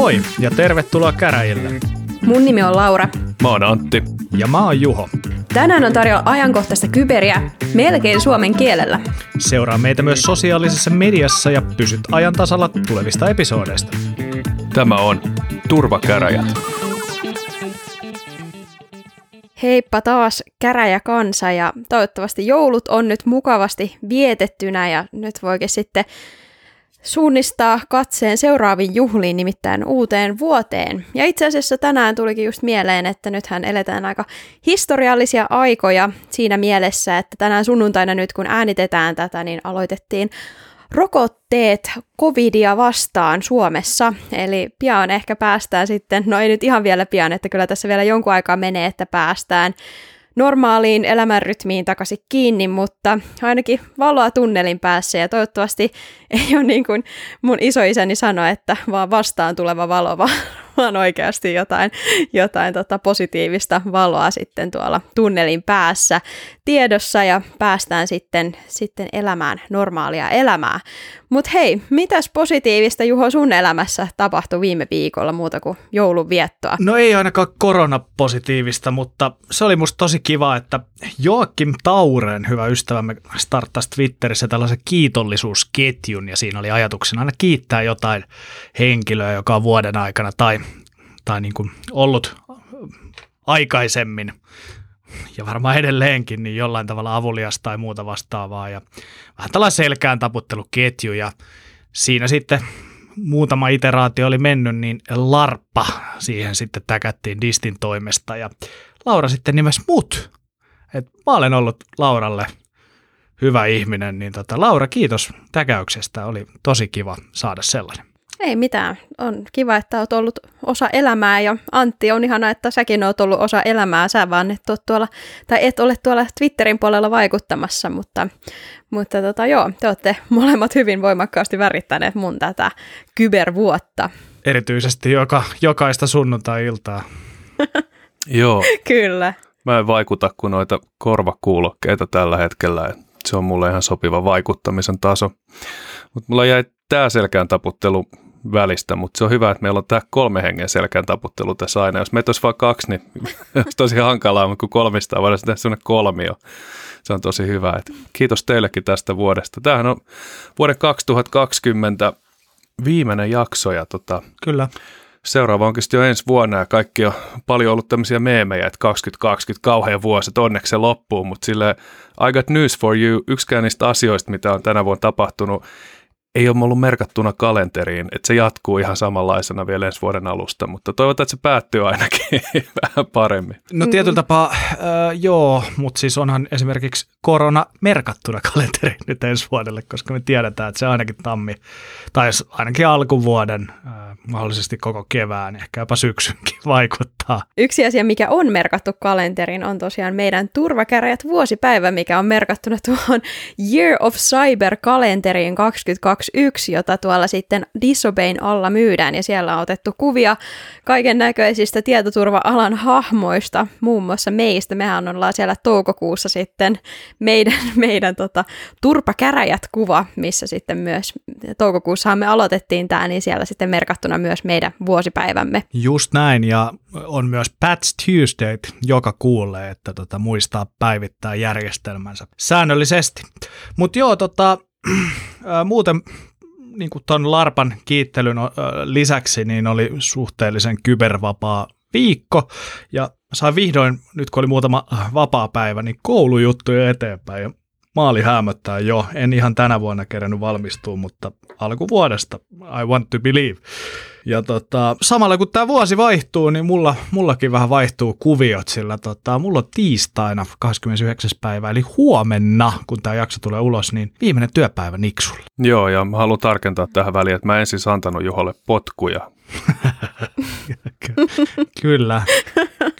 Moi ja tervetuloa käräjille. Mun nimi on Laura. Mä oon Antti. Ja mä oon Juho. Tänään on tarjolla ajankohtaista kyberiä melkein suomen kielellä. Seuraa meitä myös sosiaalisessa mediassa ja pysyt ajan tasalla tulevista episodeista. Tämä on Turvakäräjät. Heippa taas käräjä kansa ja toivottavasti joulut on nyt mukavasti vietettynä ja nyt voikin sitten suunnistaa katseen seuraaviin juhliin, nimittäin uuteen vuoteen. Ja itse asiassa tänään tulikin just mieleen, että nythän eletään aika historiallisia aikoja siinä mielessä, että tänään sunnuntaina nyt kun äänitetään tätä, niin aloitettiin rokotteet covidia vastaan Suomessa. Eli pian ehkä päästään sitten, no ei nyt ihan vielä pian, että kyllä tässä vielä jonkun aikaa menee, että päästään normaaliin elämänrytmiin takaisin kiinni, mutta ainakin valoa tunnelin päässä. Ja toivottavasti ei ole niin kuin mun isoisäni sanoi, että vaan vastaan tuleva valo, vaan, vaan oikeasti jotain, jotain tota positiivista valoa sitten tuolla tunnelin päässä tiedossa ja päästään sitten, sitten elämään normaalia elämää. Mutta hei, mitäs positiivista Juho sun elämässä tapahtui viime viikolla muuta kuin joulun viettoa? No ei ainakaan koronapositiivista, mutta se oli musta tosi kiva, että Joakim Tauren, hyvä ystävämme, starttasi Twitterissä tällaisen kiitollisuusketjun ja siinä oli ajatuksena aina kiittää jotain henkilöä, joka on vuoden aikana tai, tai niin kuin ollut aikaisemmin ja varmaan edelleenkin niin jollain tavalla avulias tai muuta vastaavaa ja vähän tällainen selkään taputteluketju ja siinä sitten muutama iteraatio oli mennyt, niin Larppa siihen sitten täkättiin Distin toimesta ja Laura sitten nimes mut. Et mä olen ollut Lauralle hyvä ihminen, niin tota, Laura kiitos täkäyksestä, oli tosi kiva saada sellainen. Ei mitään. On kiva, että olet ollut osa elämää ja Antti on ihana, että säkin olet ollut osa elämää. Sä vaan et ole tuolla, tai et ole tuolla Twitterin puolella vaikuttamassa, mutta, mutta tota, joo, te olette molemmat hyvin voimakkaasti värittäneet mun tätä kybervuotta. Erityisesti joka, jokaista sunnuntai-iltaa. Joo. Kyllä. Mä en vaikuta kuin noita korvakuulokkeita tällä hetkellä. Se on mulle ihan sopiva vaikuttamisen taso. Mutta mulla jäi tämä selkään taputtelu välistä, mutta se on hyvä, että meillä on tämä kolme hengen selkään taputtelu tässä aina. Jos meitä olisi vain kaksi, niin olisi tosi hankalaa, mutta kun kolmista voidaan tehdä sellainen kolmio. Se on tosi hyvä. Et kiitos teillekin tästä vuodesta. Tämähän on vuoden 2020 viimeinen jakso ja tota, Kyllä. seuraava onkin jo ensi vuonna ja kaikki on paljon ollut tämmöisiä meemejä, että 2020 kauhean vuosi, että onneksi se loppuu, mutta sille I got news for you, yksikään niistä asioista, mitä on tänä vuonna tapahtunut, ei ole ollut merkattuna kalenteriin, että se jatkuu ihan samanlaisena vielä ensi vuoden alusta, mutta toivotaan, että se päättyy ainakin vähän paremmin. No tietyllä tapaa äh, joo, mutta siis onhan esimerkiksi korona merkattuna kalenteriin nyt ensi vuodelle, koska me tiedetään, että se ainakin tammi, tai ainakin alkuvuoden, äh, mahdollisesti koko kevään, ehkä jopa syksynkin vaikuttaa. Yksi asia, mikä on merkattu kalenteriin, on tosiaan meidän turvakäräjät vuosipäivä, mikä on merkattuna tuohon Year of Cyber-kalenteriin 2021, jota tuolla sitten Disobein alla myydään, ja siellä on otettu kuvia kaiken näköisistä tietoturva-alan hahmoista, muun muassa meistä. Mehän ollaan siellä toukokuussa sitten meidän, meidän tota, turpakäräjät kuva, missä sitten myös toukokuussahan me aloitettiin tämä, niin siellä sitten merkattuna myös meidän vuosipäivämme. Just näin, ja on myös Patch Tuesday joka kuulee, että tota, muistaa päivittää järjestelmänsä säännöllisesti. Mutta joo, tota, muuten niin kuin ton Larpan kiittelyn lisäksi, niin oli suhteellisen kybervapaa viikko, ja sain vihdoin, nyt kun oli muutama vapaa päivä, niin koulujuttuja eteenpäin, ja maali hämöttää jo. En ihan tänä vuonna kerännyt valmistua, mutta alkuvuodesta I want to believe. Ja tota, samalla kun tämä vuosi vaihtuu, niin mulla, mullakin vähän vaihtuu kuviot, sillä tota, mulla on tiistaina 29. päivä, eli huomenna, kun tämä jakso tulee ulos, niin viimeinen työpäivä Niksulla. Joo, ja mä haluan tarkentaa tähän väliin, että mä en siis antanut Juholle potkuja. kyllä,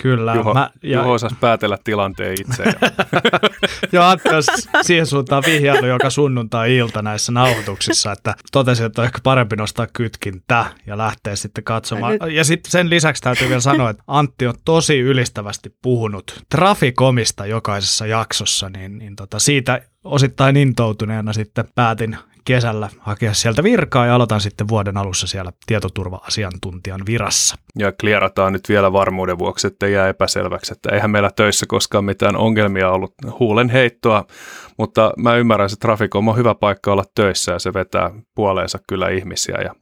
kyllä. Juho, Mä, ja, Juho osasi päätellä tilanteen itse. Ja Joo, Antti on siihen suuntaan vihjailu joka sunnuntai-ilta näissä nauhoituksissa, että totesin, että on ehkä parempi nostaa kytkintä ja lähteä sitten katsomaan. Ja sitten sen lisäksi täytyy vielä sanoa, että Antti on tosi ylistävästi puhunut Trafikomista jokaisessa jaksossa, niin, niin tota, siitä osittain intoutuneena sitten päätin kesällä hakea sieltä virkaa ja aloitan sitten vuoden alussa siellä tietoturva-asiantuntijan virassa. Ja klierataan nyt vielä varmuuden vuoksi, että jää epäselväksi, että eihän meillä töissä koskaan mitään ongelmia ollut huulen heittoa, mutta mä ymmärrän, että Traficom on hyvä paikka olla töissä ja se vetää puoleensa kyllä ihmisiä ja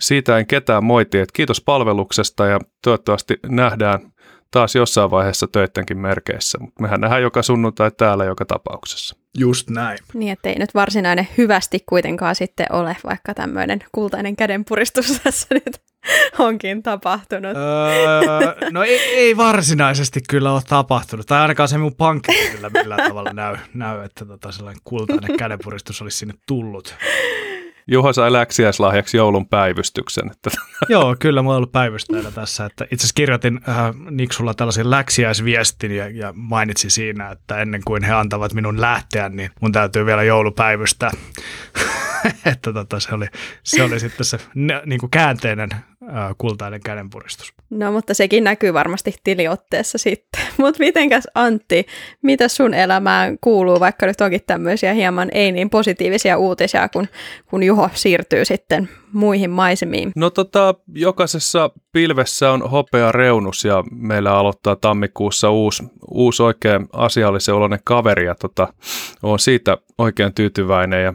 siitä en ketään moiti, että kiitos palveluksesta ja toivottavasti nähdään taas jossain vaiheessa töittenkin merkeissä, mutta mehän nähdään joka sunnuntai täällä joka tapauksessa. Just näin. Niin, että ei nyt varsinainen hyvästi kuitenkaan sitten ole, vaikka tämmöinen kultainen kädenpuristus tässä nyt onkin tapahtunut. Öö, no ei, ei varsinaisesti kyllä ole tapahtunut, tai ainakaan se mun pankki kyllä millään tavalla näy, näy että tota sellainen kultainen kädenpuristus olisi sinne tullut. Juho sai läksiäislahjaksi joulun päivystyksen. Että. Joo, kyllä mulla on ollut päivystäjänä tässä. Että itse asiassa kirjoitin äh, Niksulla tällaisen läksiäisviestin ja, ja mainitsin siinä, että ennen kuin he antavat minun lähteä, niin mun täytyy vielä joulupäivystää. että tota, se, oli, se oli sitten se niin kuin käänteinen kultainen kädenpuristus. No, mutta sekin näkyy varmasti tiliotteessa sitten. Mutta mitenkäs Antti, mitä sun elämään kuuluu, vaikka nyt onkin tämmöisiä hieman ei niin positiivisia uutisia, kun, kun Juho siirtyy sitten muihin maisemiin? No tota, jokaisessa pilvessä on hopea reunus ja meillä aloittaa tammikuussa uusi, uusi oikein asiallisen oloinen kaveri ja tota, on siitä oikein tyytyväinen ja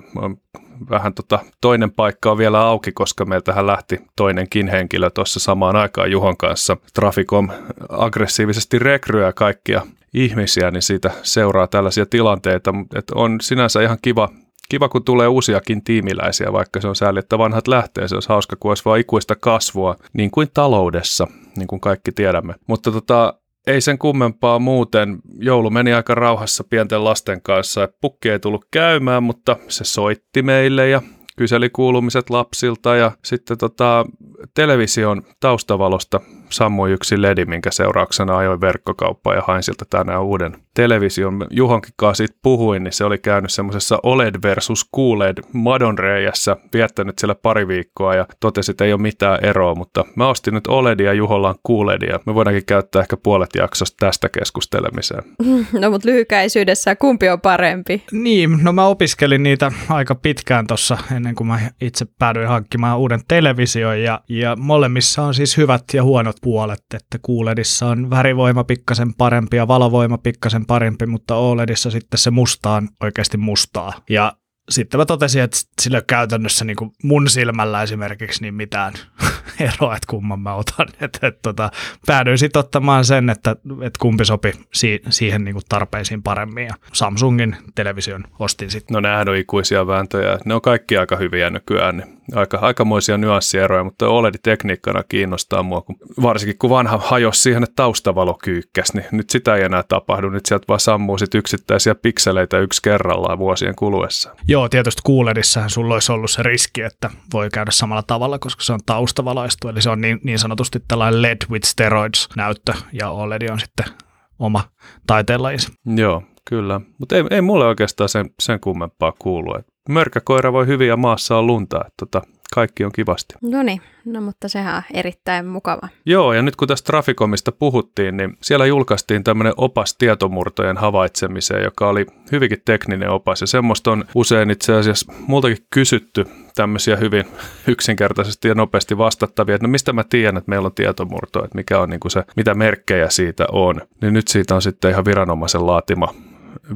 vähän tota, toinen paikka on vielä auki, koska meiltähän lähti toinenkin henkilö tuossa samaan aikaan Juhon kanssa. Traficom aggressiivisesti rekryää kaikkia ihmisiä, niin siitä seuraa tällaisia tilanteita, että on sinänsä ihan kiva, kiva, kun tulee uusiakin tiimiläisiä, vaikka se on sääli, että vanhat lähtee. Se olisi hauska, kun olisi vaan ikuista kasvua, niin kuin taloudessa, niin kuin kaikki tiedämme. Mutta tota, ei sen kummempaa muuten. Joulu meni aika rauhassa pienten lasten kanssa. Pukki ei tullut käymään, mutta se soitti meille ja kyseli kuulumiset lapsilta ja sitten tota, television taustavalosta sammui yksi ledi, minkä seurauksena ajoin verkkokauppaan ja hain siltä tänään uuden television. Juhonkin kanssa siitä puhuin, niin se oli käynyt semmoisessa OLED versus QLED madonreijässä, viettänyt siellä pari viikkoa ja totesi, että ei ole mitään eroa, mutta mä ostin nyt OLEDia ja Juholla on QLEDia. Me voidaankin käyttää ehkä puolet jaksosta tästä keskustelemiseen. No mutta lyhykäisyydessä kumpi on parempi? Niin, no mä opiskelin niitä aika pitkään tuossa ennen kuin mä itse päädyin hankkimaan uuden television ja, ja molemmissa on siis hyvät ja huonot puolet, että QLEDissa on värivoima pikkasen parempi ja valovoima pikkasen parempi, mutta OLEDissa sitten se musta on oikeasti mustaa. Ja sitten mä totesin, että sillä käytännössä niin kuin mun silmällä esimerkiksi niin mitään eroa, että kumman mä otan. Et, et, tota, päädyin sitten ottamaan sen, että, että kumpi sopi si- siihen niin kuin tarpeisiin paremmin. Ja Samsungin television ostin sitten. No nämähän on ikuisia vääntöjä. Ne on kaikki aika hyviä nykyään. Niin aika, aikamoisia nyanssieroja, mutta OLED-tekniikkana kiinnostaa mua, kun, varsinkin kun vanha hajosi siihen, että taustavalo kyykkäs, niin nyt sitä ei enää tapahdu. Nyt sieltä vaan sammuu sit yksittäisiä pikseleitä yksi kerrallaan vuosien kuluessa. Joo, tietysti QLEDissähän sulla olisi ollut se riski, että voi käydä samalla tavalla, koska se on taustavalaistu, eli se on niin, niin sanotusti tällainen LED with steroids näyttö, ja OLED on sitten oma taiteenlajinsa. Joo, kyllä. Mutta ei, ei mulle oikeastaan sen, sen kummempaa kuulu. Mörkäkoira voi hyvin ja maassa on lunta. Että tota, kaikki on kivasti. No niin, no mutta sehän on erittäin mukava. Joo, ja nyt kun tästä Traficomista puhuttiin, niin siellä julkaistiin tämmöinen opas tietomurtojen havaitsemiseen, joka oli hyvinkin tekninen opas, ja semmoista on usein itse asiassa multakin kysytty tämmöisiä hyvin yksinkertaisesti ja nopeasti vastattavia, että no mistä mä tiedän, että meillä on tietomurto, että mikä on niin kuin se, mitä merkkejä siitä on. Niin nyt siitä on sitten ihan viranomaisen laatima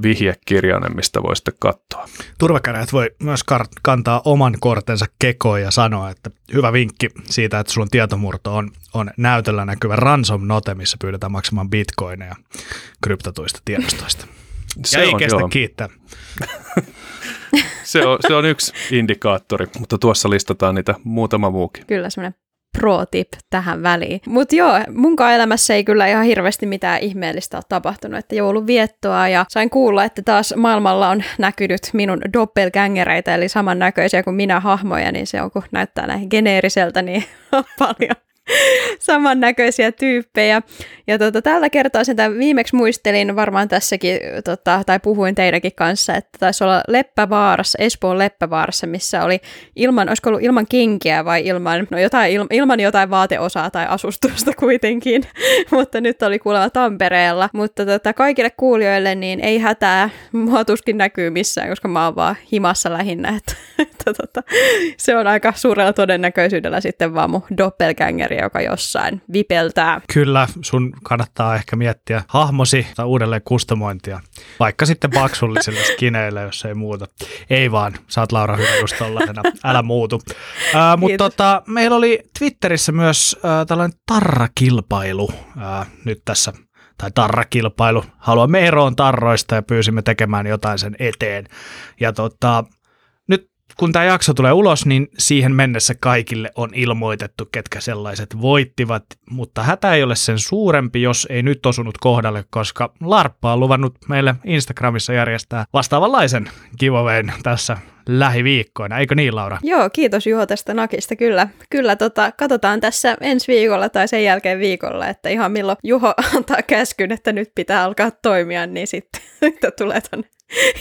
vihjekirjainen, mistä voi sitten katsoa. Turvakäräjät voi myös kar- kantaa oman kortensa kekoon ja sanoa, että hyvä vinkki siitä, että sulla on tietomurto on, on näytöllä näkyvä ransom note, missä pyydetään maksamaan bitcoineja kryptotuista tiedostoista. Se ja ei on, kestä joo. kiittää. se, on, se on yksi indikaattori, mutta tuossa listataan niitä muutama muukin. Kyllä, semmoinen pro-tip tähän väliin. Mutta joo, munkaan elämässä ei kyllä ihan hirveästi mitään ihmeellistä ole tapahtunut, että joulun viettoa ja sain kuulla, että taas maailmalla on näkynyt minun doppelgängereitä, eli samannäköisiä kuin minä hahmoja, niin se on kun näyttää näin geneeriseltä, niin on paljon samannäköisiä tyyppejä. Ja tota, tällä kertaa sen viimeksi muistelin varmaan tässäkin, tota, tai puhuin teidänkin kanssa, että taisi olla Leppävaarassa, Espoon Leppävaarassa, missä oli ilman, olisiko ollut ilman kenkiä vai ilman, no jotain, il, ilman jotain vaateosaa tai asustusta kuitenkin, mutta nyt oli kuulemma Tampereella. Mutta tota, kaikille kuulijoille niin ei hätää, mua tuskin näkyy missään, koska mä oon vaan himassa lähinnä, että, että tota, se on aika suurella todennäköisyydellä sitten vaan mun joka jossain vipeltää. Kyllä, sun kannattaa ehkä miettiä hahmosi tai uudelleen kustomointia, vaikka sitten paksullisille skineille, jos ei muuta. Ei vaan, saat Laura hyvä just tollaisena, älä muutu. Äh, mutta tota, meillä oli Twitterissä myös äh, tällainen tarrakilpailu äh, nyt tässä tai tarrakilpailu. Haluamme eroon tarroista ja pyysimme tekemään jotain sen eteen. Ja tota, kun tämä jakso tulee ulos, niin siihen mennessä kaikille on ilmoitettu, ketkä sellaiset voittivat, mutta hätä ei ole sen suurempi, jos ei nyt osunut kohdalle, koska Larppa on luvannut meille Instagramissa järjestää vastaavanlaisen giveawayn tässä lähiviikkoina, eikö niin Laura? Joo, kiitos Juho tästä nakista, kyllä. Kyllä, tota, katsotaan tässä ensi viikolla tai sen jälkeen viikolla, että ihan milloin Juho antaa käskyn, että nyt pitää alkaa toimia, niin sitten tulee tuonne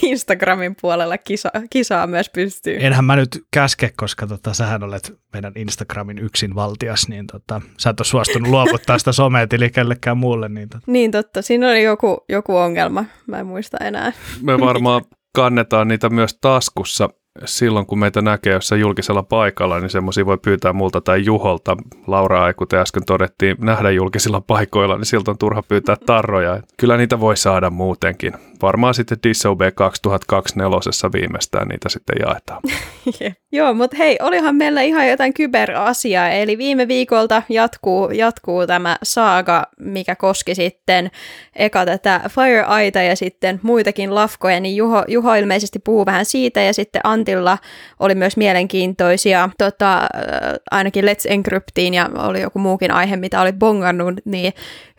Instagramin puolella kisa, kisaa myös pystyy. Enhän mä nyt käske, koska tota, sähän olet meidän Instagramin yksin valtias, niin tota, sä et ole suostunut luovuttaa sitä sometili kellekään muulle. Niin, tota. niin totta, siinä oli joku, joku ongelma, mä en muista enää. Me varmaan kannetaan niitä myös taskussa silloin, kun meitä näkee jossain julkisella paikalla, niin semmoisia voi pyytää multa tai Juholta. Laura ei, kuten äsken todettiin, nähdä julkisilla paikoilla, niin siltä on turha pyytää tarroja. Kyllä niitä voi saada muutenkin varmaan sitten Disobey 2024 viimeistään niitä sitten jaetaan. Joo, mutta hei, olihan meillä ihan jotain kyberasiaa, eli viime viikolta jatkuu, jatkuu tämä saaga, mikä koski sitten eka tätä Fire-aita ja sitten muitakin lafkoja, niin Juho, Juho ilmeisesti puhuu vähän siitä, ja sitten Antilla oli myös mielenkiintoisia, tota, ainakin Let's Encryptiin, ja oli joku muukin aihe, mitä oli bongannut, niin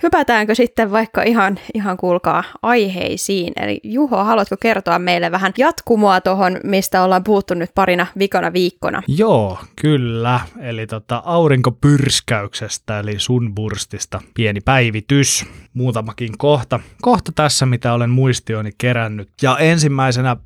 hypätäänkö sitten vaikka ihan, ihan kuulkaa aiheisiin. Eli Juho, haluatko kertoa meille vähän jatkumoa tuohon, mistä ollaan puhuttu nyt parina vikana viikkona? Joo, kyllä. Eli tota, aurinkopyrskäyksestä, eli sunburstista pieni päivitys. Muutamakin kohta. Kohta tässä, mitä olen muistioni kerännyt. Ja ensimmäisenä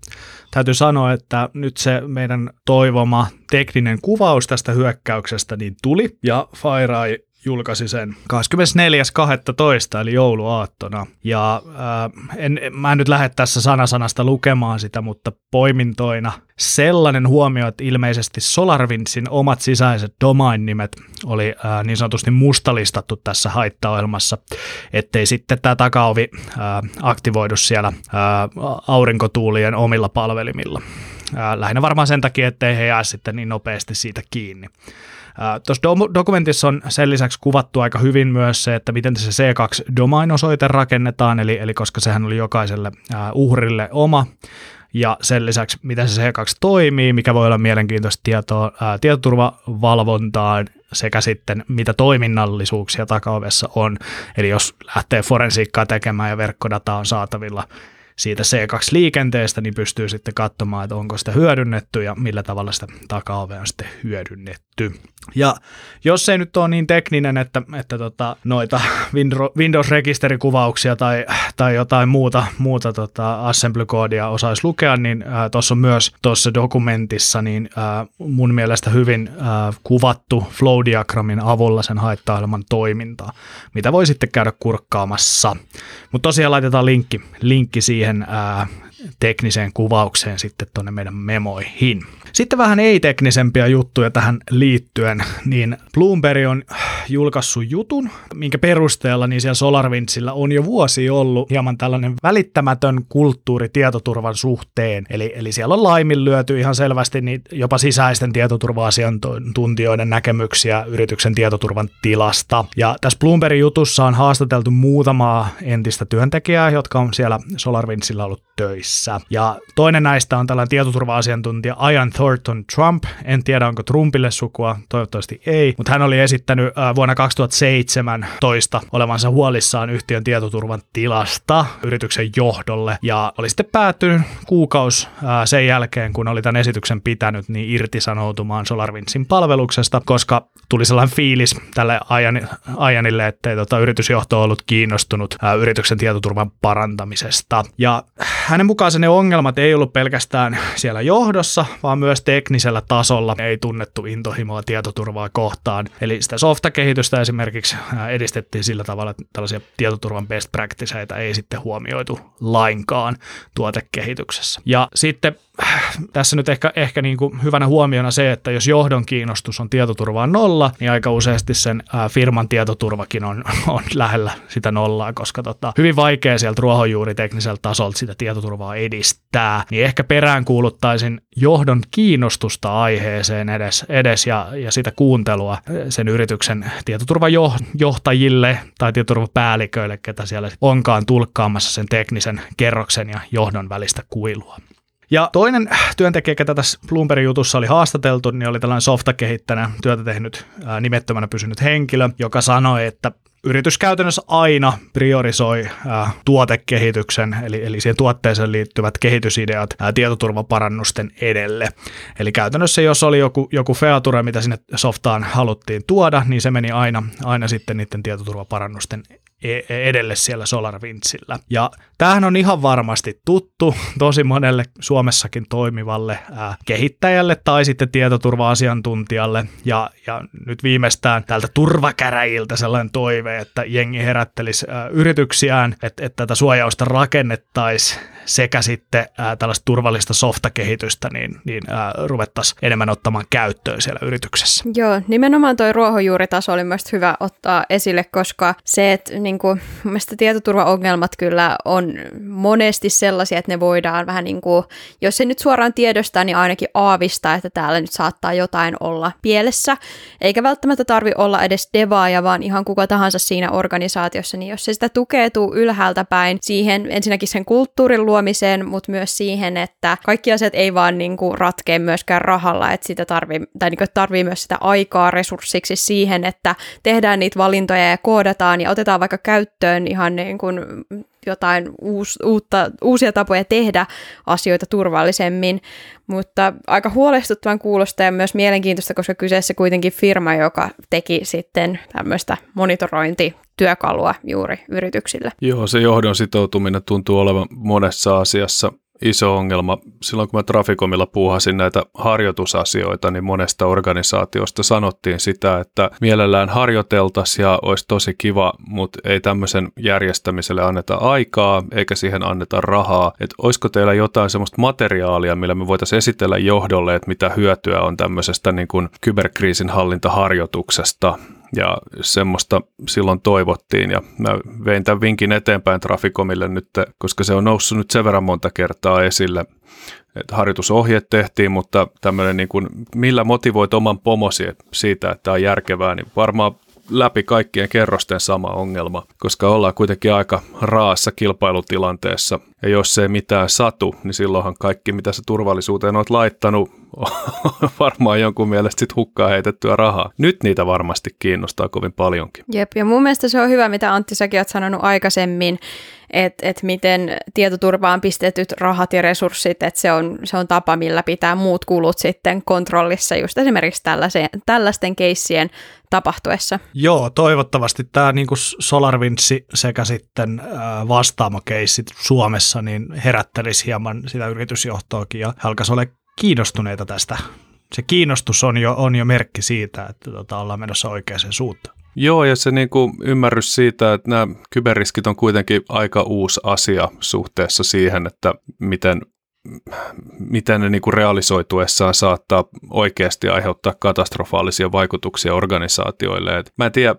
täytyy sanoa, että nyt se meidän toivoma tekninen kuvaus tästä hyökkäyksestä niin tuli, ja FireEye julkaisi sen 24.12. eli jouluaattona. Ja äh, en, mä en nyt lähde tässä sanasanasta lukemaan sitä, mutta poimintoina sellainen huomio, että ilmeisesti SolarWindsin omat sisäiset domain-nimet oli äh, niin sanotusti mustalistattu tässä haittaohjelmassa, ettei sitten tämä takaovi äh, aktivoidu siellä äh, aurinkotuulien omilla palvelimilla. Äh, lähinnä varmaan sen takia, ettei he jää sitten niin nopeasti siitä kiinni. Tuossa do- dokumentissa on sen lisäksi kuvattu aika hyvin myös se, että miten se C2-domain-osoite rakennetaan, eli, eli koska sehän oli jokaiselle uhrille oma, ja sen lisäksi, miten se C2 toimii, mikä voi olla mielenkiintoista tietoa ää, tietoturvavalvontaan sekä sitten mitä toiminnallisuuksia takaovessa on. Eli jos lähtee forensiikkaa tekemään ja verkkodata on saatavilla siitä C2-liikenteestä, niin pystyy sitten katsomaan, että onko sitä hyödynnetty ja millä tavalla sitä takaovea on sitten hyödynnetty. Ja jos ei nyt ole niin tekninen, että, että tota, noita Windows-rekisterikuvauksia tai, tai jotain muuta, muuta tota assembly-koodia osaisi lukea, niin tuossa on myös tuossa dokumentissa niin äh, mun mielestä hyvin äh, kuvattu flow-diagrammin avulla sen haittailman toimintaa, mitä voi sitten käydä kurkkaamassa. Mutta tosiaan laitetaan linkki, linkki siihen äh, tekniseen kuvaukseen sitten tuonne meidän memoihin. Sitten vähän ei-teknisempiä juttuja tähän liittyen, niin Bloomberg on julkaissut jutun, minkä perusteella niin siellä SolarWindsillä on jo vuosi ollut hieman tällainen välittämätön kulttuuri tietoturvan suhteen. Eli, eli siellä on laiminlyöty ihan selvästi niin jopa sisäisten tietoturva-asiantuntijoiden näkemyksiä yrityksen tietoturvan tilasta. Ja tässä Bloombergin jutussa on haastateltu muutamaa entistä työntekijää, jotka on siellä SolarWindsilla ollut töissä. Ja toinen näistä on tällainen tietoturva-asiantuntija Ian Thor Thornton Trump. En tiedä, onko Trumpille sukua, toivottavasti ei, mutta hän oli esittänyt vuonna 2007 toista olevansa huolissaan yhtiön tietoturvan tilasta yrityksen johdolle ja oli sitten päättynyt kuukausi sen jälkeen, kun oli tämän esityksen pitänyt, niin irtisanoutumaan SolarWindsin palveluksesta, koska tuli sellainen fiilis tälle Ajanille, että tota, yritysjohto ollut kiinnostunut ää, yrityksen tietoturvan parantamisesta. Ja hänen mukaansa ne ongelmat ei ollut pelkästään siellä johdossa, vaan myös teknisellä tasolla ei tunnettu intohimoa tietoturvaa kohtaan. Eli sitä softakehitystä esimerkiksi edistettiin sillä tavalla, että tällaisia tietoturvan best practiceita ei sitten huomioitu lainkaan tuotekehityksessä. Ja sitten tässä nyt ehkä, ehkä niin kuin hyvänä huomiona se, että jos johdon kiinnostus on tietoturvaa nolla, niin aika useasti sen ää, firman tietoturvakin on, on lähellä sitä nollaa, koska tota, hyvin vaikea sieltä ruohonjuuritekniseltä tasolta sitä tietoturvaa edistää. Niin ehkä perään kuuluttaisin johdon kiinnostusta aiheeseen edes, edes ja, ja sitä kuuntelua sen yrityksen tietoturvajohtajille tai tietoturvapäälliköille, ketä siellä onkaan tulkkaamassa sen teknisen kerroksen ja johdon välistä kuilua. Ja toinen työntekijä, ketä tässä Bloombergin jutussa oli haastateltu, niin oli tällainen softakehittäjänä työtä tehnyt ää, nimettömänä pysynyt henkilö, joka sanoi, että yritys käytännössä aina priorisoi ää, tuotekehityksen, eli, eli siihen tuotteeseen liittyvät kehitysideat ää, tietoturvaparannusten edelle. Eli käytännössä jos oli joku, joku feature, mitä sinne softaan haluttiin tuoda, niin se meni aina, aina sitten niiden tietoturvaparannusten edelle siellä SolarWindsillä. Ja tämähän on ihan varmasti tuttu tosi monelle Suomessakin toimivalle kehittäjälle tai sitten tietoturva-asiantuntijalle. Ja, ja nyt viimeistään täältä turvakäräjiltä sellainen toive, että jengi herättelisi ää, yrityksiään, että, että tätä suojausta rakennettaisiin sekä sitten ää, tällaista turvallista softakehitystä, niin, niin ruvettaisiin enemmän ottamaan käyttöön siellä yrityksessä. Joo, nimenomaan tuo ruohonjuuritaso oli myös hyvä ottaa esille, koska se, että niin kuin, mielestäni tietoturvaongelmat kyllä on monesti sellaisia, että ne voidaan vähän niin kuin, jos se nyt suoraan tiedostaa, niin ainakin aavistaa, että täällä nyt saattaa jotain olla pielessä. Eikä välttämättä tarvi olla edes devaaja, vaan ihan kuka tahansa siinä organisaatiossa, niin jos se sitä tukeutuu ylhäältä päin siihen ensinnäkin sen kulttuurin luomiseen, mutta myös siihen, että kaikki asiat ei vaan niin kuin ratkea myöskään rahalla, että sitä tarvii, tai niin kuin tarvii myös sitä aikaa resurssiksi siihen, että tehdään niitä valintoja ja koodataan ja otetaan vaikka käyttöön ihan niin kuin jotain uus, uutta, uusia tapoja tehdä asioita turvallisemmin, mutta aika huolestuttavan kuulosta ja myös mielenkiintoista, koska kyseessä kuitenkin firma, joka teki sitten tämmöistä monitorointityökalua juuri yrityksille. Joo, se johdon sitoutuminen tuntuu olevan monessa asiassa iso ongelma. Silloin kun mä Trafikomilla puuhasin näitä harjoitusasioita, niin monesta organisaatiosta sanottiin sitä, että mielellään harjoiteltaisiin ja olisi tosi kiva, mutta ei tämmöisen järjestämiselle anneta aikaa eikä siihen anneta rahaa. Että olisiko teillä jotain semmoista materiaalia, millä me voitaisiin esitellä johdolle, että mitä hyötyä on tämmöisestä niin kuin kyberkriisin hallintaharjoituksesta ja semmoista silloin toivottiin ja mä vein tämän vinkin eteenpäin Trafikomille nyt, koska se on noussut nyt sen verran monta kertaa esille, että harjoitusohjeet tehtiin, mutta tämmöinen niin kuin, millä motivoit oman pomosi siitä, että tämä on järkevää, niin varmaan läpi kaikkien kerrosten sama ongelma, koska ollaan kuitenkin aika raassa kilpailutilanteessa. Ja jos ei mitään satu, niin silloinhan kaikki, mitä sä turvallisuuteen oot laittanut, on varmaan jonkun mielestä sit hukkaa heitettyä rahaa. Nyt niitä varmasti kiinnostaa kovin paljonkin. Jep, ja mun mielestä se on hyvä, mitä Antti säkin oot sanonut aikaisemmin, että et miten tietoturvaan pistetyt rahat ja resurssit, että se on, se on tapa, millä pitää muut kulut sitten kontrollissa just esimerkiksi tällaisten keissien tapahtuessa. Joo, toivottavasti tämä niin SolarWinds sekä sitten vastaamo-keissit Suomessa niin herättelisi hieman sitä yritysjohtoakin ja alkaisi olla kiinnostuneita tästä. Se kiinnostus on jo, on jo merkki siitä, että tota, ollaan menossa oikeaan suuntaan. Joo, ja se niin kuin ymmärrys siitä, että nämä kyberriskit on kuitenkin aika uusi asia suhteessa siihen, että miten miten ne niin realisoituessaan saattaa oikeasti aiheuttaa katastrofaalisia vaikutuksia organisaatioille. Et mä en tiedä,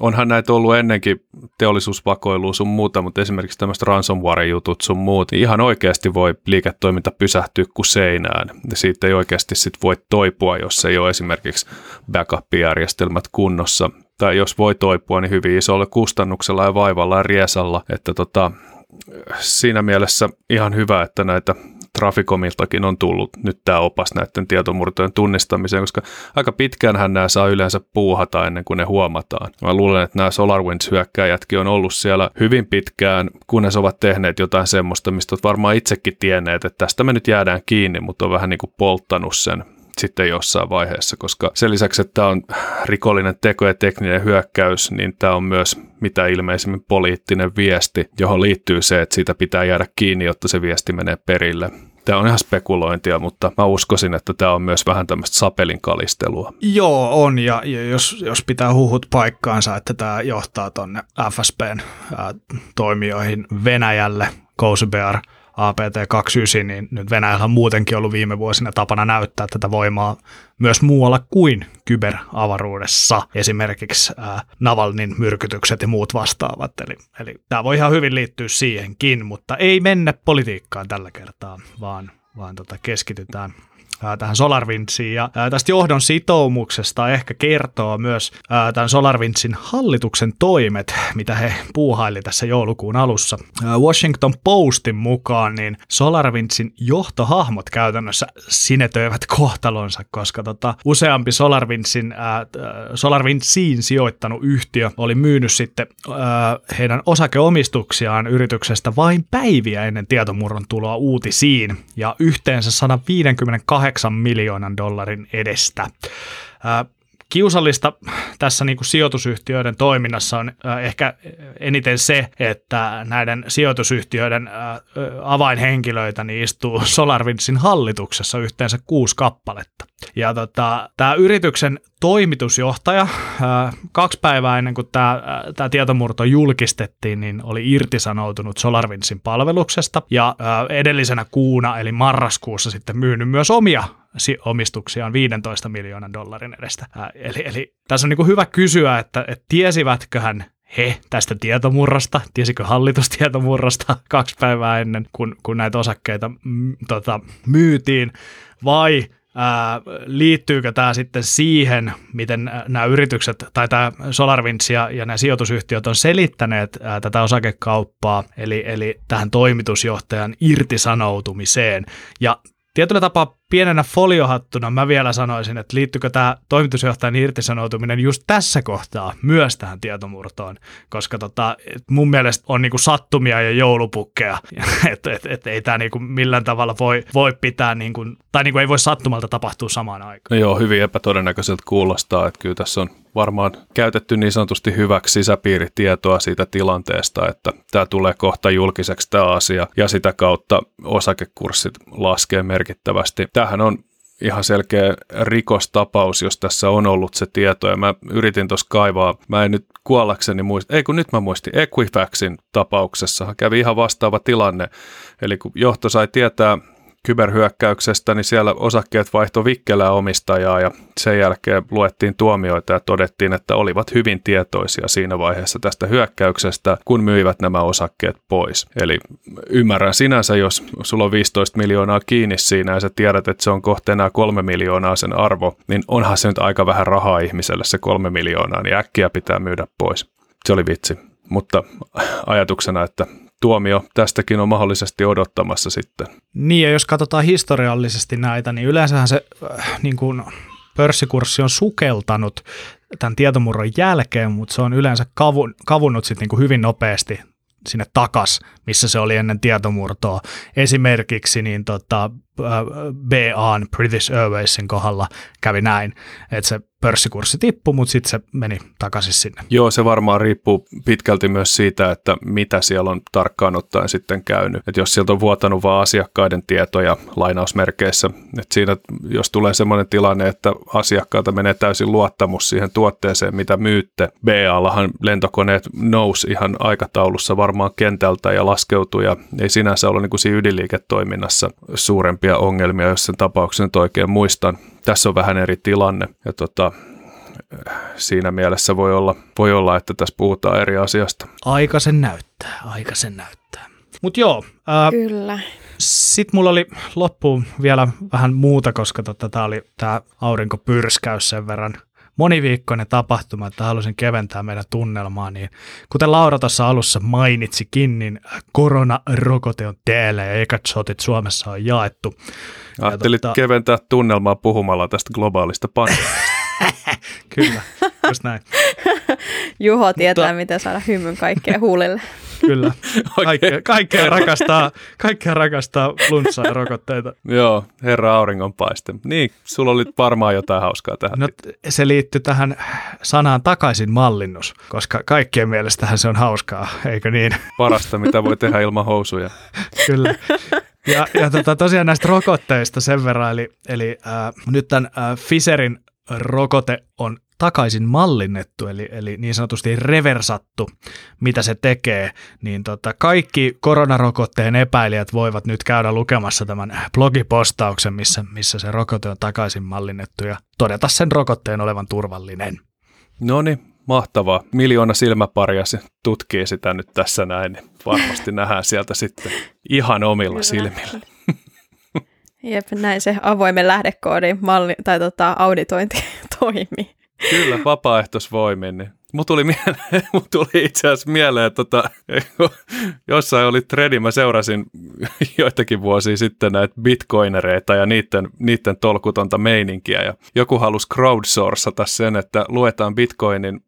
onhan näitä ollut ennenkin teollisuusvakoilua sun muuta, mutta esimerkiksi tämmöistä ransomware-jutut sun muut, niin ihan oikeasti voi liiketoiminta pysähtyä kuin seinään. Ja siitä ei oikeasti sit voi toipua, jos ei ole esimerkiksi backup-järjestelmät kunnossa. Tai jos voi toipua, niin hyvin isolla kustannuksella ja vaivalla ja riesalla. Että tota, siinä mielessä ihan hyvä, että näitä Traficomiltakin on tullut nyt tämä opas näiden tietomurtojen tunnistamiseen, koska aika pitkäänhän nämä saa yleensä puuhata ennen kuin ne huomataan. Mä luulen, että nämä SolarWinds-hyökkäjätkin on ollut siellä hyvin pitkään, kunnes ovat tehneet jotain semmoista, mistä olet varmaan itsekin tienneet, että tästä me nyt jäädään kiinni, mutta on vähän niin kuin polttanut sen sitten jossain vaiheessa, koska sen lisäksi, että tämä on rikollinen teko ja tekninen hyökkäys, niin tämä on myös mitä ilmeisimmin poliittinen viesti, johon liittyy se, että siitä pitää jäädä kiinni, jotta se viesti menee perille. Tämä on ihan spekulointia, mutta mä uskoisin, että tämä on myös vähän tämmöistä sapelin kalistelua. Joo, on, ja, jos, jos pitää huhut paikkaansa, että tämä johtaa tuonne FSPn ää, toimijoihin Venäjälle, Kousibear – APT-29, niin nyt Venäjällä on muutenkin ollut viime vuosina tapana näyttää tätä voimaa myös muualla kuin kyberavaruudessa, esimerkiksi ää, Navalnin myrkytykset ja muut vastaavat. Eli, eli tämä voi ihan hyvin liittyä siihenkin, mutta ei mennä politiikkaan tällä kertaa, vaan, vaan tota keskitytään tähän SolarWindsiin. Ja tästä johdon sitoumuksesta ehkä kertoo myös tämän SolarWindsin hallituksen toimet, mitä he puuhaili tässä joulukuun alussa. Washington Postin mukaan niin SolarWindsin johtohahmot käytännössä sinetöivät kohtalonsa, koska tota, useampi SolarWindsin, äh, SolarWindsiin sijoittanut yhtiö oli myynyt sitten äh, heidän osakeomistuksiaan yrityksestä vain päiviä ennen tietomurron tuloa uutisiin ja yhteensä 158 8 miljoonan dollarin edestä. Kiusallista tässä niin kuin sijoitusyhtiöiden toiminnassa on ehkä eniten se, että näiden sijoitusyhtiöiden avainhenkilöitä niin istuu SolarWindsin hallituksessa yhteensä kuusi kappaletta. Ja tota, tämä yrityksen toimitusjohtaja kaksi päivää ennen kuin tämä, tämä tietomurto julkistettiin, niin oli irtisanoutunut SolarWindsin palveluksesta ja edellisenä kuuna eli marraskuussa sitten myynyt myös omia omistuksiaan 15 miljoonan dollarin edestä. eli, eli tässä on niin hyvä kysyä, että, että tiesivätköhän he tästä tietomurrosta, tiesikö hallitus tietomurrosta kaksi päivää ennen, kun, kun näitä osakkeita m, tota, myytiin, vai ää, liittyykö tämä sitten siihen, miten nämä yritykset tai tämä SolarWinds ja, ja nämä sijoitusyhtiöt on selittäneet ää, tätä osakekauppaa, eli, eli tähän toimitusjohtajan irtisanoutumiseen. Ja tietyllä tapaa pienenä foliohattuna mä vielä sanoisin, että liittyykö tämä toimitusjohtajan irtisanoutuminen just tässä kohtaa myös tähän tietomurtoon, koska tota, mun mielestä on niinku sattumia ja joulupukkeja, että et, et, ei tämä niinku millään tavalla voi, voi pitää, niinku, tai niinku ei voi sattumalta tapahtua samaan aikaan. No joo, hyvin epätodennäköiseltä kuulostaa, että kyllä tässä on varmaan käytetty niin sanotusti hyväksi sisäpiiritietoa siitä tilanteesta, että tämä tulee kohta julkiseksi tämä asia ja sitä kautta osakekurssit laskee merkittävästi. Tämähän on ihan selkeä rikostapaus, jos tässä on ollut se tieto. Ja mä yritin tuossa kaivaa, mä en nyt kuollakseni muista, ei kun nyt mä muistin, Equifaxin tapauksessa kävi ihan vastaava tilanne. Eli kun johto sai tietää kyberhyökkäyksestä, niin siellä osakkeet vaihto vikkelää omistajaa ja sen jälkeen luettiin tuomioita ja todettiin, että olivat hyvin tietoisia siinä vaiheessa tästä hyökkäyksestä, kun myivät nämä osakkeet pois. Eli ymmärrän sinänsä, jos sulla on 15 miljoonaa kiinni siinä ja sä tiedät, että se on kohteena kolme miljoonaa sen arvo, niin onhan se nyt aika vähän rahaa ihmiselle se kolme miljoonaa, niin äkkiä pitää myydä pois. Se oli vitsi. Mutta ajatuksena, että tuomio tästäkin on mahdollisesti odottamassa sitten. Niin, ja jos katsotaan historiallisesti näitä, niin yleensähän se äh, niin kuin pörssikurssi on sukeltanut tämän tietomurron jälkeen, mutta se on yleensä kavun, kavunnut sitten niin hyvin nopeasti sinne takas, missä se oli ennen tietomurtoa. Esimerkiksi niin tota, BAn British Airwaysin kohdalla kävi näin, että se pörssikurssi tippui, mutta sitten se meni takaisin sinne. Joo, se varmaan riippuu pitkälti myös siitä, että mitä siellä on tarkkaan ottaen sitten käynyt. Että jos sieltä on vuotanut vain asiakkaiden tietoja lainausmerkeissä, että siinä jos tulee sellainen tilanne, että asiakkaalta menee täysin luottamus siihen tuotteeseen, mitä myytte. BA-allahan lentokoneet nousi ihan aikataulussa varmaan kentältä ja laskeutui ja ei sinänsä ole niin kuin siinä ydinliiketoiminnassa suurempia ongelmia, jos sen tapauksen nyt oikein muistan. Tässä on vähän eri tilanne ja tota, siinä mielessä voi olla, voi olla, että tässä puhutaan eri asiasta. Aika sen näyttää, aika sen näyttää. Mutta joo. Ää, Kyllä. Sitten mulla oli loppuun vielä vähän muuta, koska tota, tämä oli tämä aurinkopyrskäys sen verran moniviikkoinen tapahtuma, että halusin keventää meidän tunnelmaa, niin kuten Laura tuossa alussa mainitsikin, niin koronarokote on täällä ja ekat shotit Suomessa on jaettu. Ajattelit tota... keventää tunnelmaa puhumalla tästä globaalista pandemiasta. Kyllä, just näin. Juho tietää, Mutta... miten saada hymyn kaikkeen huulille. Kyllä. Kaikkea, kaikkea, rakastaa, kaikkea rakastaa flunssaa ja rokotteita. Joo, herra auringonpaiste. Niin, sulla oli varmaan jotain hauskaa tähän. No, se liittyy tähän sanaan takaisin mallinnus, koska kaikkien mielestähän se on hauskaa, eikö niin? Parasta, mitä voi tehdä ilman housuja. Kyllä. Ja, ja tota, tosiaan näistä rokotteista sen verran, eli, eli äh, nyt tämän äh, Pfizerin rokote on takaisin mallinnettu, eli, eli niin sanotusti reversattu, mitä se tekee, niin tota, kaikki koronarokotteen epäilijät voivat nyt käydä lukemassa tämän blogipostauksen, missä, missä se rokote on takaisin mallinnettu ja todeta sen rokotteen olevan turvallinen. No niin, mahtavaa. Miljoona silmäparia se tutkii sitä nyt tässä näin, niin varmasti nähdään sieltä sitten ihan omilla Kyllä. silmillä. Jep, näin se avoimen lähdekoodin malli, tai tota, auditointi toimii. Kyllä, vapaaehtoisvoimin. Niin Mut tuli, mieleen, mut tuli itse asiassa mieleen, että tota, jossain oli tredi, mä seurasin joitakin vuosia sitten näitä bitcoinereita ja niiden, niiden tolkutonta meininkiä. Ja joku halusi crowdsourcata sen, että luetaan bitcoinin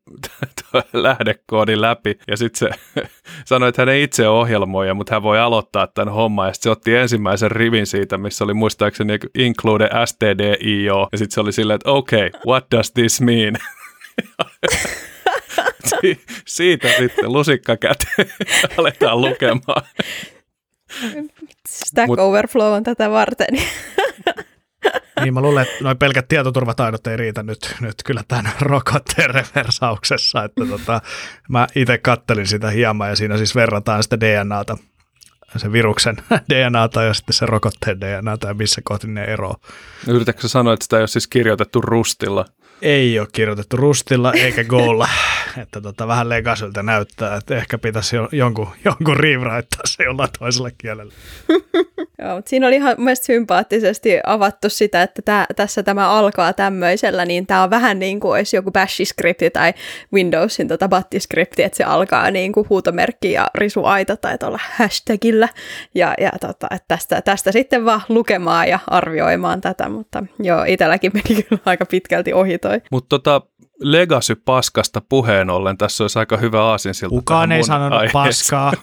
lähdekoodin läpi. Ja sitten se sanoi, että hän ei itse ohjelmoija, mutta hän voi aloittaa tämän homman. Ja sitten se otti ensimmäisen rivin siitä, missä oli muistaakseni include stdio. Ja sitten se oli silleen, että okay, what does this mean? Si- siitä sitten lusikka käteen aletaan lukemaan. Stack Mut, Overflow on tätä varten. niin mä luulen, että noin pelkät tietoturvataidot ei riitä nyt, nyt kyllä tämän rokotteen reversauksessa, että tota, mä itse kattelin sitä hieman ja siinä siis verrataan sitä DNAta, sen viruksen DNAta ja sitten se rokotteen DNAta ja missä kohti ne eroaa. Yritätkö sanoa, että sitä ei ole siis kirjoitettu rustilla? Ei ole kirjoitettu rustilla eikä goolla. että tota, vähän legasyltä näyttää, että ehkä pitäisi jonkun, jonkun rewriteaa se jollain toisella kielellä. Joo, mutta siinä oli ihan mielestäni sympaattisesti avattu sitä, että tää, tässä tämä alkaa tämmöisellä, niin tämä on vähän niin kuin olisi joku bash-skripti tai Windowsin tota battiskripti, että se alkaa niin kuin huutomerkki ja risuaita tai tuolla hashtagillä. Ja, ja tota, että tästä, tästä sitten vaan lukemaan ja arvioimaan tätä, mutta joo, itselläkin meni kyllä aika pitkälti ohi toi. Mutta tota, Legacy-paskasta puheen ollen, tässä olisi aika hyvä aasinsilta. Kukaan ei sanonut aiheessa. paskaa.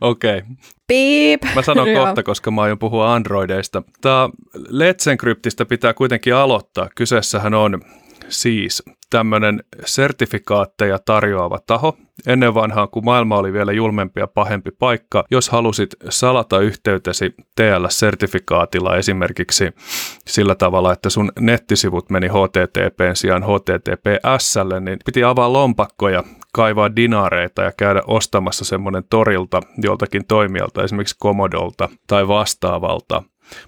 Okei. Okay. Piip. Mä sanon kohta, koska mä aion puhua Androideista. Tämä Let's Encryptistä pitää kuitenkin aloittaa. Kyseessähän on siis tämmöinen sertifikaatteja tarjoava taho. Ennen vanhaa, kun maailma oli vielä julmempi ja pahempi paikka, jos halusit salata yhteytesi TLS-sertifikaatilla esimerkiksi sillä tavalla, että sun nettisivut meni HTTPn sijaan HTTPSlle, niin piti avaa lompakkoja, kaivaa dinaareita ja käydä ostamassa semmoinen torilta joltakin toimijalta, esimerkiksi Komodolta tai vastaavalta.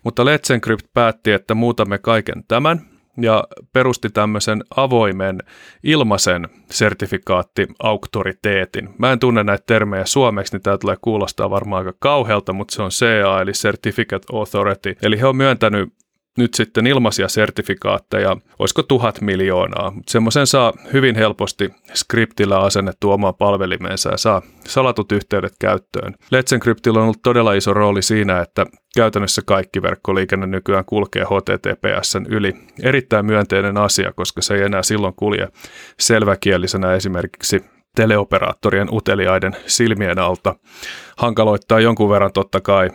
Mutta Let's Encrypt päätti, että muutamme kaiken tämän ja perusti tämmöisen avoimen ilmaisen sertifikaatti-auktoriteetin. Mä en tunne näitä termejä suomeksi, niin tämä tulee kuulostaa varmaan aika kauhealta, mutta se on CA eli Certificate Authority. Eli he on myöntänyt nyt sitten ilmaisia sertifikaatteja, olisiko tuhat miljoonaa. Semmoisen saa hyvin helposti skriptillä asennettu omaan palvelimeensa ja saa salatut yhteydet käyttöön. Let's Encryptilla on ollut todella iso rooli siinä, että käytännössä kaikki verkkoliikenne nykyään kulkee HTTPSn yli. Erittäin myönteinen asia, koska se ei enää silloin kulje selväkielisenä esimerkiksi teleoperaattorien uteliaiden silmien alta. Hankaloittaa jonkun verran totta kai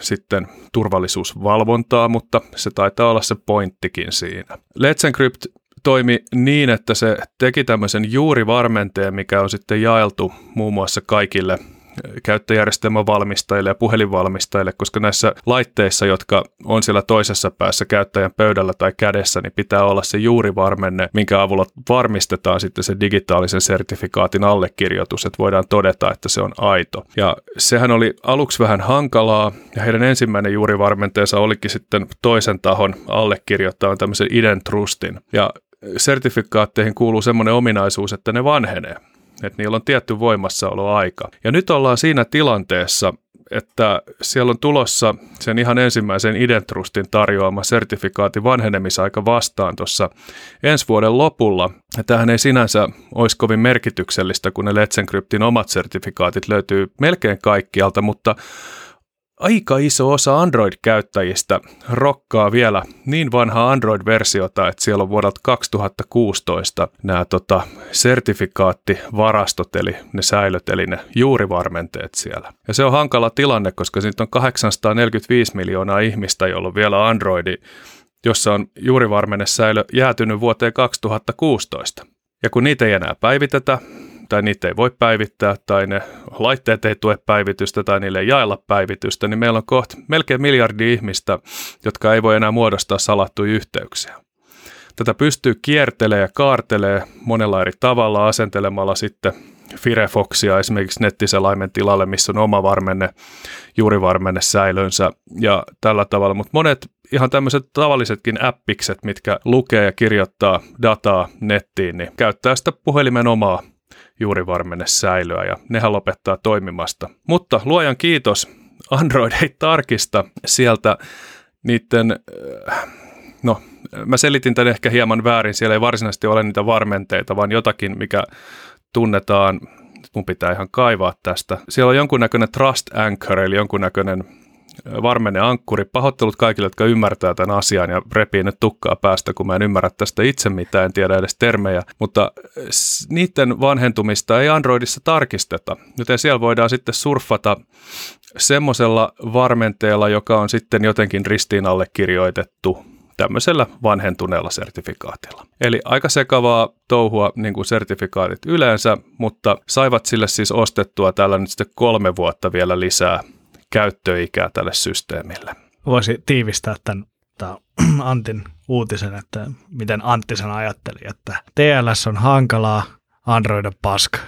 sitten turvallisuusvalvontaa, mutta se taitaa olla se pointtikin siinä. Let's Encrypt toimi niin, että se teki tämmöisen juurivarmenteen, mikä on sitten jaeltu muun muassa kaikille käyttöjärjestelmän valmistajille ja puhelinvalmistajille, koska näissä laitteissa, jotka on siellä toisessa päässä käyttäjän pöydällä tai kädessä, niin pitää olla se juurivarmenne, minkä avulla varmistetaan sitten se digitaalisen sertifikaatin allekirjoitus, että voidaan todeta, että se on aito. Ja sehän oli aluksi vähän hankalaa, ja heidän ensimmäinen juurivarmenteensa olikin sitten toisen tahon allekirjoittaa tämmöisen identrustin. Ja sertifikaatteihin kuuluu semmoinen ominaisuus, että ne vanhenee että niillä on tietty voimassaoloaika. Ja nyt ollaan siinä tilanteessa, että siellä on tulossa sen ihan ensimmäisen Identrustin tarjoama sertifikaatin vanhenemisaika vastaan tuossa ensi vuoden lopulla. Ja tämähän ei sinänsä olisi kovin merkityksellistä, kun ne Let's Encryptin omat sertifikaatit löytyy melkein kaikkialta, mutta aika iso osa Android-käyttäjistä rokkaa vielä niin vanhaa Android-versiota, että siellä on vuodelta 2016 nämä tota, sertifikaattivarastot, eli ne säilöt, eli ne juurivarmenteet siellä. Ja se on hankala tilanne, koska siitä on 845 miljoonaa ihmistä, jolla on vielä Androidi, jossa on juurivarmennesäilö jäätynyt vuoteen 2016. Ja kun niitä ei enää päivitetä, tai niitä ei voi päivittää, tai ne laitteet ei tue päivitystä, tai niille ei jaella päivitystä, niin meillä on kohta melkein miljardi ihmistä, jotka ei voi enää muodostaa salattuja yhteyksiä. Tätä pystyy kiertelee ja kaartelee monella eri tavalla asentelemalla sitten Firefoxia esimerkiksi nettiselaimen tilalle, missä on oma varmenne, juurivarmenne säilönsä ja tällä tavalla, mutta monet ihan tämmöiset tavallisetkin appikset, mitkä lukee ja kirjoittaa dataa nettiin, niin käyttää sitä puhelimen omaa juuri varmenne säilöä ja nehän lopettaa toimimasta. Mutta luojan kiitos, Android ei tarkista sieltä niiden, äh, no mä selitin tämän ehkä hieman väärin, siellä ei varsinaisesti ole niitä varmenteita, vaan jotakin, mikä tunnetaan, mun pitää ihan kaivaa tästä. Siellä on jonkunnäköinen trust anchor, eli jonkunnäköinen varmenne ankkuri. Pahoittelut kaikille, jotka ymmärtää tämän asian ja repii nyt tukkaa päästä, kun mä en ymmärrä tästä itse mitään, en tiedä edes termejä. Mutta niiden vanhentumista ei Androidissa tarkisteta, joten siellä voidaan sitten surfata semmoisella varmenteella, joka on sitten jotenkin ristiin alle kirjoitettu tämmöisellä vanhentuneella sertifikaatilla. Eli aika sekavaa touhua niin kuin sertifikaatit yleensä, mutta saivat sille siis ostettua tällä nyt sitten kolme vuotta vielä lisää käyttöikää tälle systeemille. Voisi tiivistää tämän, tämän Antin uutisen, että miten Antti sen ajatteli, että TLS on hankalaa, Android on paska.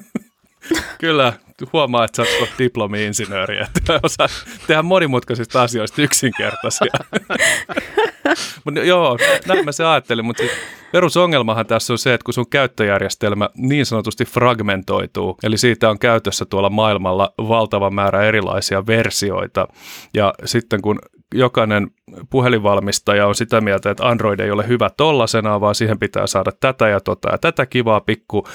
Kyllä, huomaa, että sä oot diplomi-insinööri, että osaa tehdä monimutkaisista asioista yksinkertaisia. mutta joo, näin mä se ajattelin, mutta perusongelmahan tässä on se, että kun sun käyttöjärjestelmä niin sanotusti fragmentoituu, eli siitä on käytössä tuolla maailmalla valtava määrä erilaisia versioita, ja sitten kun jokainen puhelinvalmistaja on sitä mieltä, että Android ei ole hyvä tollasena, vaan siihen pitää saada tätä ja tota ja tätä kivaa pikku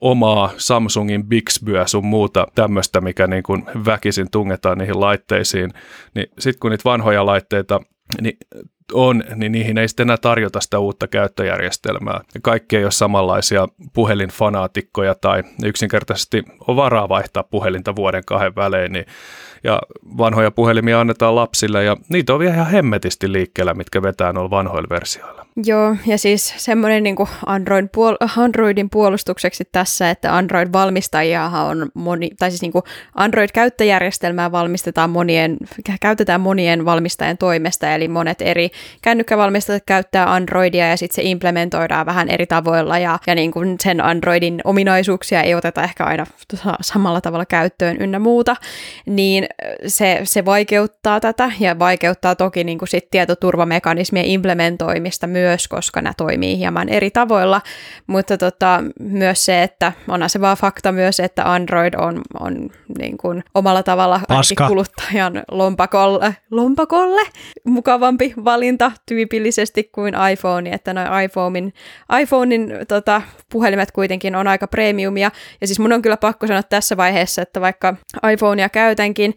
omaa Samsungin Bixbyä sun muuta tämmöistä, mikä niin kuin väkisin tungetaan niihin laitteisiin. Niin sitten kun niitä vanhoja laitteita niin on, niin niihin ei sitten enää tarjota sitä uutta käyttöjärjestelmää. Kaikki ei ole samanlaisia puhelinfanaatikkoja tai yksinkertaisesti on varaa vaihtaa puhelinta vuoden kahden välein, niin ja vanhoja puhelimia annetaan lapsille ja niitä on vielä ihan hemmetisti liikkeellä, mitkä vetää noilla vanhoilla versioilla. Joo, ja siis semmoinen niin Android puol- Androidin puolustukseksi tässä, että Android-valmistajia on moni, tai siis niin Android-käyttöjärjestelmää valmistetaan monien, käytetään monien valmistajien toimesta, eli monet eri kännykkävalmistajat käyttää Androidia ja sitten se implementoidaan vähän eri tavoilla ja, ja niin kuin sen Androidin ominaisuuksia ei oteta ehkä aina samalla tavalla käyttöön ynnä muuta, niin se, se vaikeuttaa tätä ja vaikeuttaa toki niin kuin sit tietoturvamekanismien implementoimista myös, koska nämä toimii hieman eri tavoilla, mutta tota, myös se, että onhan se vaan fakta myös, että Android on, on niin kuin omalla tavalla kuluttajan lompakolle, lompakolle mukavampi valinta tyypillisesti kuin iPhone, että noin iPhonein, iPhonein tota, puhelimet kuitenkin on aika premiumia, ja siis mun on kyllä pakko sanoa tässä vaiheessa, että vaikka iPhonea käytänkin,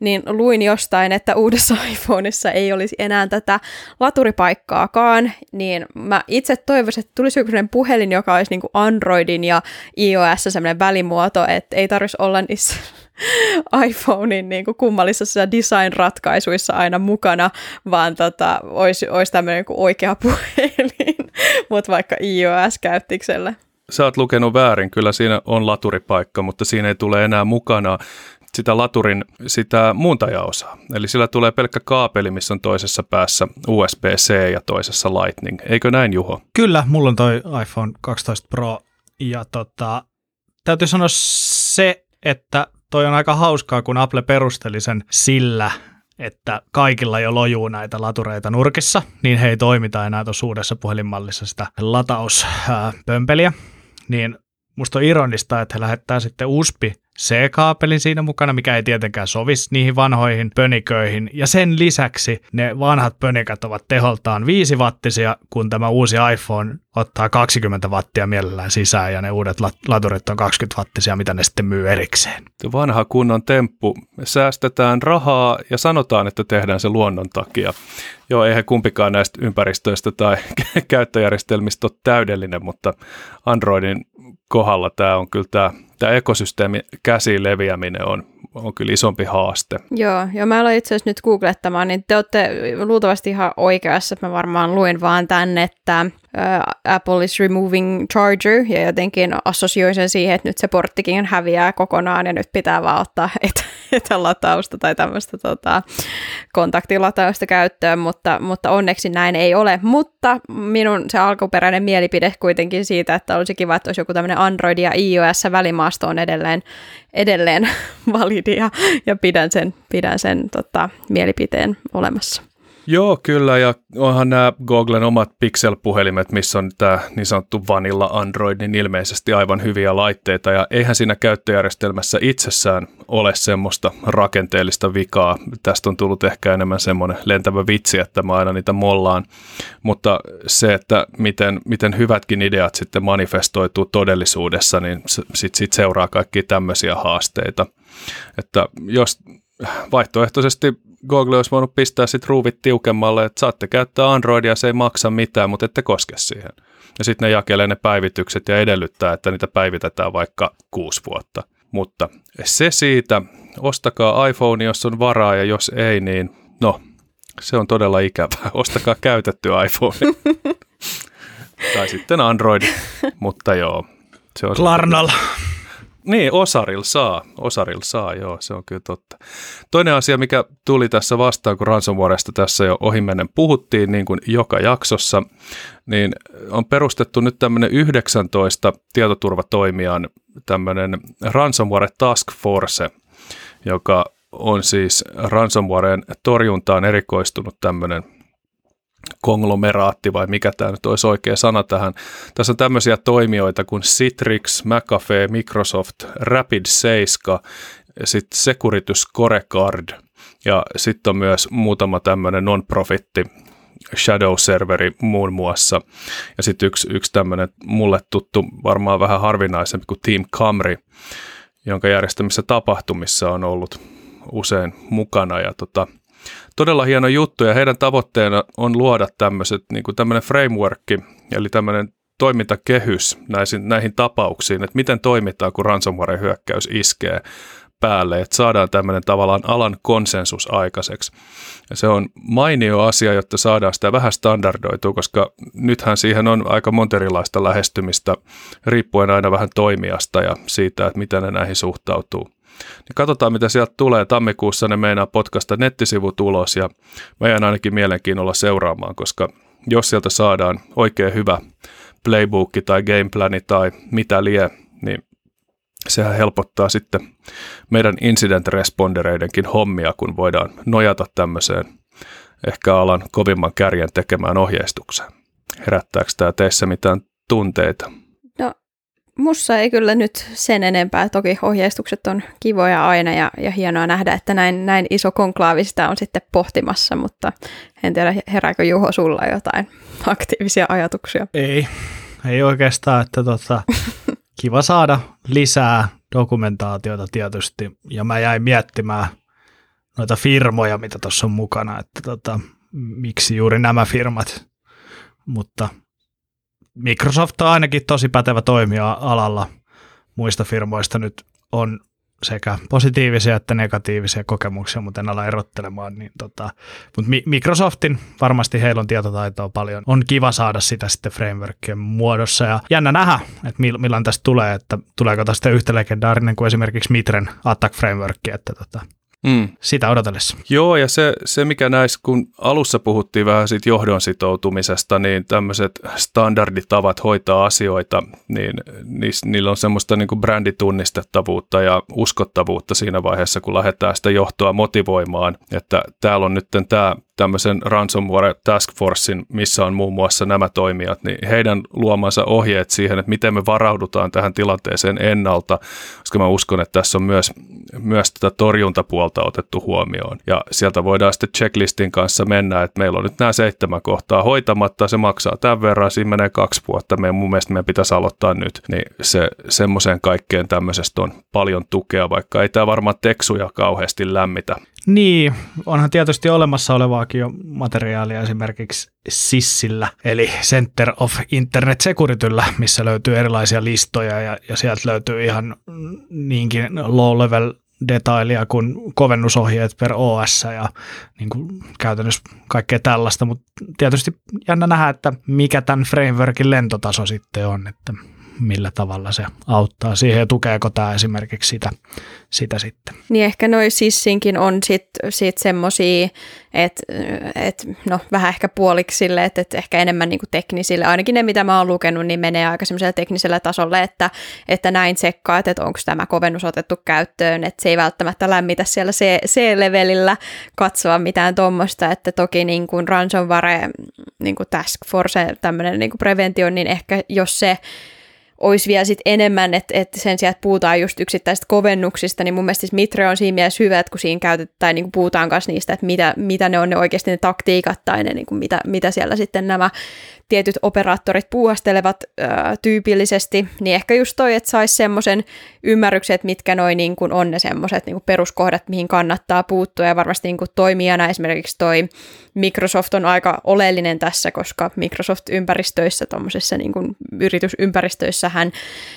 niin luin jostain, että uudessa iPhoneissa ei olisi enää tätä laturipaikkaakaan, niin mä itse toivoisin, että tulisi joku puhelin, joka olisi niin kuin Androidin ja iOS sellainen välimuoto, että ei tarvitsisi olla niissä iPhonein niin kuin kummallisissa design-ratkaisuissa aina mukana, vaan tota, olisi, olisi tämmöinen niin oikea puhelin, mutta vaikka iOS-käyttikselle sä oot lukenut väärin, kyllä siinä on laturipaikka, mutta siinä ei tule enää mukana sitä laturin sitä muuntajaosaa. Eli sillä tulee pelkkä kaapeli, missä on toisessa päässä USB-C ja toisessa Lightning. Eikö näin, Juho? Kyllä, mulla on toi iPhone 12 Pro ja tota, täytyy sanoa se, että toi on aika hauskaa, kun Apple perusteli sen sillä, että kaikilla jo lojuu näitä latureita nurkissa, niin he ei toimita enää tuossa uudessa puhelinmallissa sitä latauspömpeliä. Niin musta on ironista, että he lähettää sitten USB C-kaapelin siinä mukana, mikä ei tietenkään sovisi niihin vanhoihin pöniköihin. Ja sen lisäksi ne vanhat pönikät ovat teholtaan 5 wattisia, kun tämä uusi iPhone ottaa 20 wattia mielellään sisään ja ne uudet laturit on 20 wattisia, mitä ne sitten myy erikseen. Vanha kunnon temppu. Me säästetään rahaa ja sanotaan, että tehdään se luonnon takia. Joo, eihän kumpikaan näistä ympäristöistä tai käyttöjärjestelmistä ole täydellinen, mutta Androidin kohdalla tämä on kyllä tämä, tämä ekosysteemi käsiin leviäminen on, on kyllä isompi haaste. Joo, ja mä aloin itse asiassa nyt googlettamaan, niin te olette luultavasti ihan oikeassa, että mä varmaan luin vaan tänne, että Apple is removing charger ja jotenkin assosioin sen siihen, että nyt se porttikin häviää kokonaan ja nyt pitää vaan ottaa et, etälatausta tai tämmöistä tota, kontaktilatausta käyttöön, mutta, mutta onneksi näin ei ole. Mutta minun se alkuperäinen mielipide kuitenkin siitä, että olisi kiva, että olisi joku tämmöinen Android ja iOS välimaasto on edelleen, edelleen validia ja pidän sen, pidän sen tota, mielipiteen olemassa. Joo, kyllä, ja onhan nämä Googlen omat Pixel-puhelimet, missä on tämä niin sanottu Vanilla Android, niin ilmeisesti aivan hyviä laitteita, ja eihän siinä käyttöjärjestelmässä itsessään ole semmoista rakenteellista vikaa. Tästä on tullut ehkä enemmän semmoinen lentävä vitsi, että mä aina niitä mollaan, mutta se, että miten, miten hyvätkin ideat sitten manifestoituu todellisuudessa, niin sitten sit seuraa kaikki tämmöisiä haasteita. Että jos vaihtoehtoisesti Google olisi voinut pistää sitten ruuvit tiukemmalle, että saatte käyttää Androidia, se ei maksa mitään, mutta ette koske siihen. Ja sitten ne jakelee ne päivitykset ja edellyttää, että niitä päivitetään vaikka kuusi vuotta. Mutta se siitä, ostakaa iPhone, jos on varaa ja jos ei, niin no, se on todella ikävää. Ostakaa käytetty iPhone. tai sitten Android, mutta joo. Se on Klarnalla. Niin, Osaril saa. Osaril saa, joo, se on kyllä totta. Toinen asia, mikä tuli tässä vastaan, kun ransomwaresta tässä jo ohimennen puhuttiin, niin kuin joka jaksossa, niin on perustettu nyt tämmöinen 19 tietoturvatoimijan tämmöinen ransomware task force, joka on siis ransomwaren torjuntaan erikoistunut tämmöinen konglomeraatti vai mikä tämä nyt olisi oikea sana tähän. Tässä on tämmöisiä toimijoita kuin Citrix, McAfee, Microsoft, Rapid7 ja sitten Securitus Corecard ja sitten on myös muutama tämmöinen non-profitti Shadow-serveri muun muassa. Ja sitten yksi, yksi tämmöinen mulle tuttu, varmaan vähän harvinaisempi kuin Team Camry, jonka järjestämissä tapahtumissa on ollut usein mukana. Ja tota, todella hieno juttu ja heidän tavoitteena on luoda tämmöiset, niin kuin tämmöinen frameworkki, eli tämmöinen toimintakehys näihin, näihin tapauksiin, että miten toimitaan, kun ransomware-hyökkäys iskee päälle, että saadaan tämmöinen tavallaan alan konsensus aikaiseksi. Ja se on mainio asia, jotta saadaan sitä vähän standardoitua, koska nythän siihen on aika monterilaista lähestymistä, riippuen aina vähän toimijasta ja siitä, että miten ne näihin suhtautuu. Niin katsotaan, mitä sieltä tulee. Tammikuussa ne meinaa potkasta nettisivut ulos ja mä jään ainakin mielenkiinnolla seuraamaan, koska jos sieltä saadaan oikein hyvä playbook tai gameplani tai mitä lie, niin sehän helpottaa sitten meidän incident respondereidenkin hommia, kun voidaan nojata tämmöiseen ehkä alan kovimman kärjen tekemään ohjeistukseen. Herättääkö tämä teissä mitään tunteita? Mussa ei kyllä nyt sen enempää. Toki ohjeistukset on kivoja aina ja, ja hienoa nähdä, että näin, näin iso konklaavi sitä on sitten pohtimassa, mutta en tiedä, herääkö Juho sulla jotain aktiivisia ajatuksia? Ei, ei oikeastaan, että tota, kiva saada lisää dokumentaatiota tietysti, ja mä jäin miettimään noita firmoja, mitä tuossa on mukana, että tota, miksi juuri nämä firmat, mutta Microsoft on ainakin tosi pätevä toimija alalla. Muista firmoista nyt on sekä positiivisia että negatiivisia kokemuksia, mutta en ala erottelemaan. Niin tota, mutta Microsoftin varmasti heillä on tietotaitoa paljon. On kiva saada sitä sitten frameworkien muodossa ja jännä nähdä, että milloin tästä tulee, että tuleeko tästä yhtä legendaarinen kuin esimerkiksi Mitren Attack Framework, että tota, Mm. Sitä odotellessa. Joo, ja se, se mikä näissä, kun alussa puhuttiin vähän siitä johdon sitoutumisesta, niin tämmöiset standarditavat hoitaa asioita, niin niissä, niillä on semmoista niin kuin bränditunnistettavuutta ja uskottavuutta siinä vaiheessa, kun lähdetään sitä johtoa motivoimaan, että täällä on nyt tämä tämmöisen ransomware task forcein, missä on muun muassa nämä toimijat, niin heidän luomansa ohjeet siihen, että miten me varaudutaan tähän tilanteeseen ennalta, koska mä uskon, että tässä on myös, myös tätä torjuntapuolta otettu huomioon. Ja sieltä voidaan sitten checklistin kanssa mennä, että meillä on nyt nämä seitsemän kohtaa hoitamatta, se maksaa tämän verran, siinä menee kaksi vuotta, meidän mun mielestä meidän pitäisi aloittaa nyt, niin se semmoiseen kaikkeen tämmöisestä on paljon tukea, vaikka ei tämä varmaan teksuja kauheasti lämmitä. Niin, onhan tietysti olemassa olevaakin jo materiaalia esimerkiksi SISillä, eli Center of Internet Securityllä, missä löytyy erilaisia listoja ja, ja sieltä löytyy ihan niinkin low-level detailia kuin kovennusohjeet per OS ja niin kuin käytännössä kaikkea tällaista, mutta tietysti jännä nähdä, että mikä tämän frameworkin lentotaso sitten on, että millä tavalla se auttaa siihen ja tukeeko tämä esimerkiksi sitä, sitä sitten. Niin ehkä noin sissinkin on sitten sit semmoisia, että et, no vähän ehkä puoliksi sille, että et ehkä enemmän niinku teknisille, ainakin ne mitä mä oon lukenut, niin menee aika semmoiselle tekniselle tasolle, että, että näin tsekkaat, että onko tämä kovennus otettu käyttöön, että se ei välttämättä lämmitä siellä C-levelillä katsoa mitään tuommoista, että toki niin kuin ransomware niin kuin task force, tämmöinen niin kuin preventio, niin ehkä jos se olisi vielä sit enemmän, että, että sen sijaan, että puhutaan just yksittäisistä kovennuksista, niin mun mielestä siis Mitre on siinä mielessä hyvä, että kun siinä käytetään, tai niin kuin puhutaan myös niistä, että mitä, mitä ne on ne oikeasti ne taktiikat tai ne, niin kuin mitä, mitä siellä sitten nämä tietyt operaattorit puuhastelevat ää, tyypillisesti, niin ehkä just toi, että saisi semmoisen ymmärryksen, että mitkä noin niin kuin on ne semmoiset niin peruskohdat, mihin kannattaa puuttua, ja varmasti niin kuin toimijana esimerkiksi toi Microsoft on aika oleellinen tässä, koska Microsoft-ympäristöissä, tuommoisessa niin yritysympäristöissähän,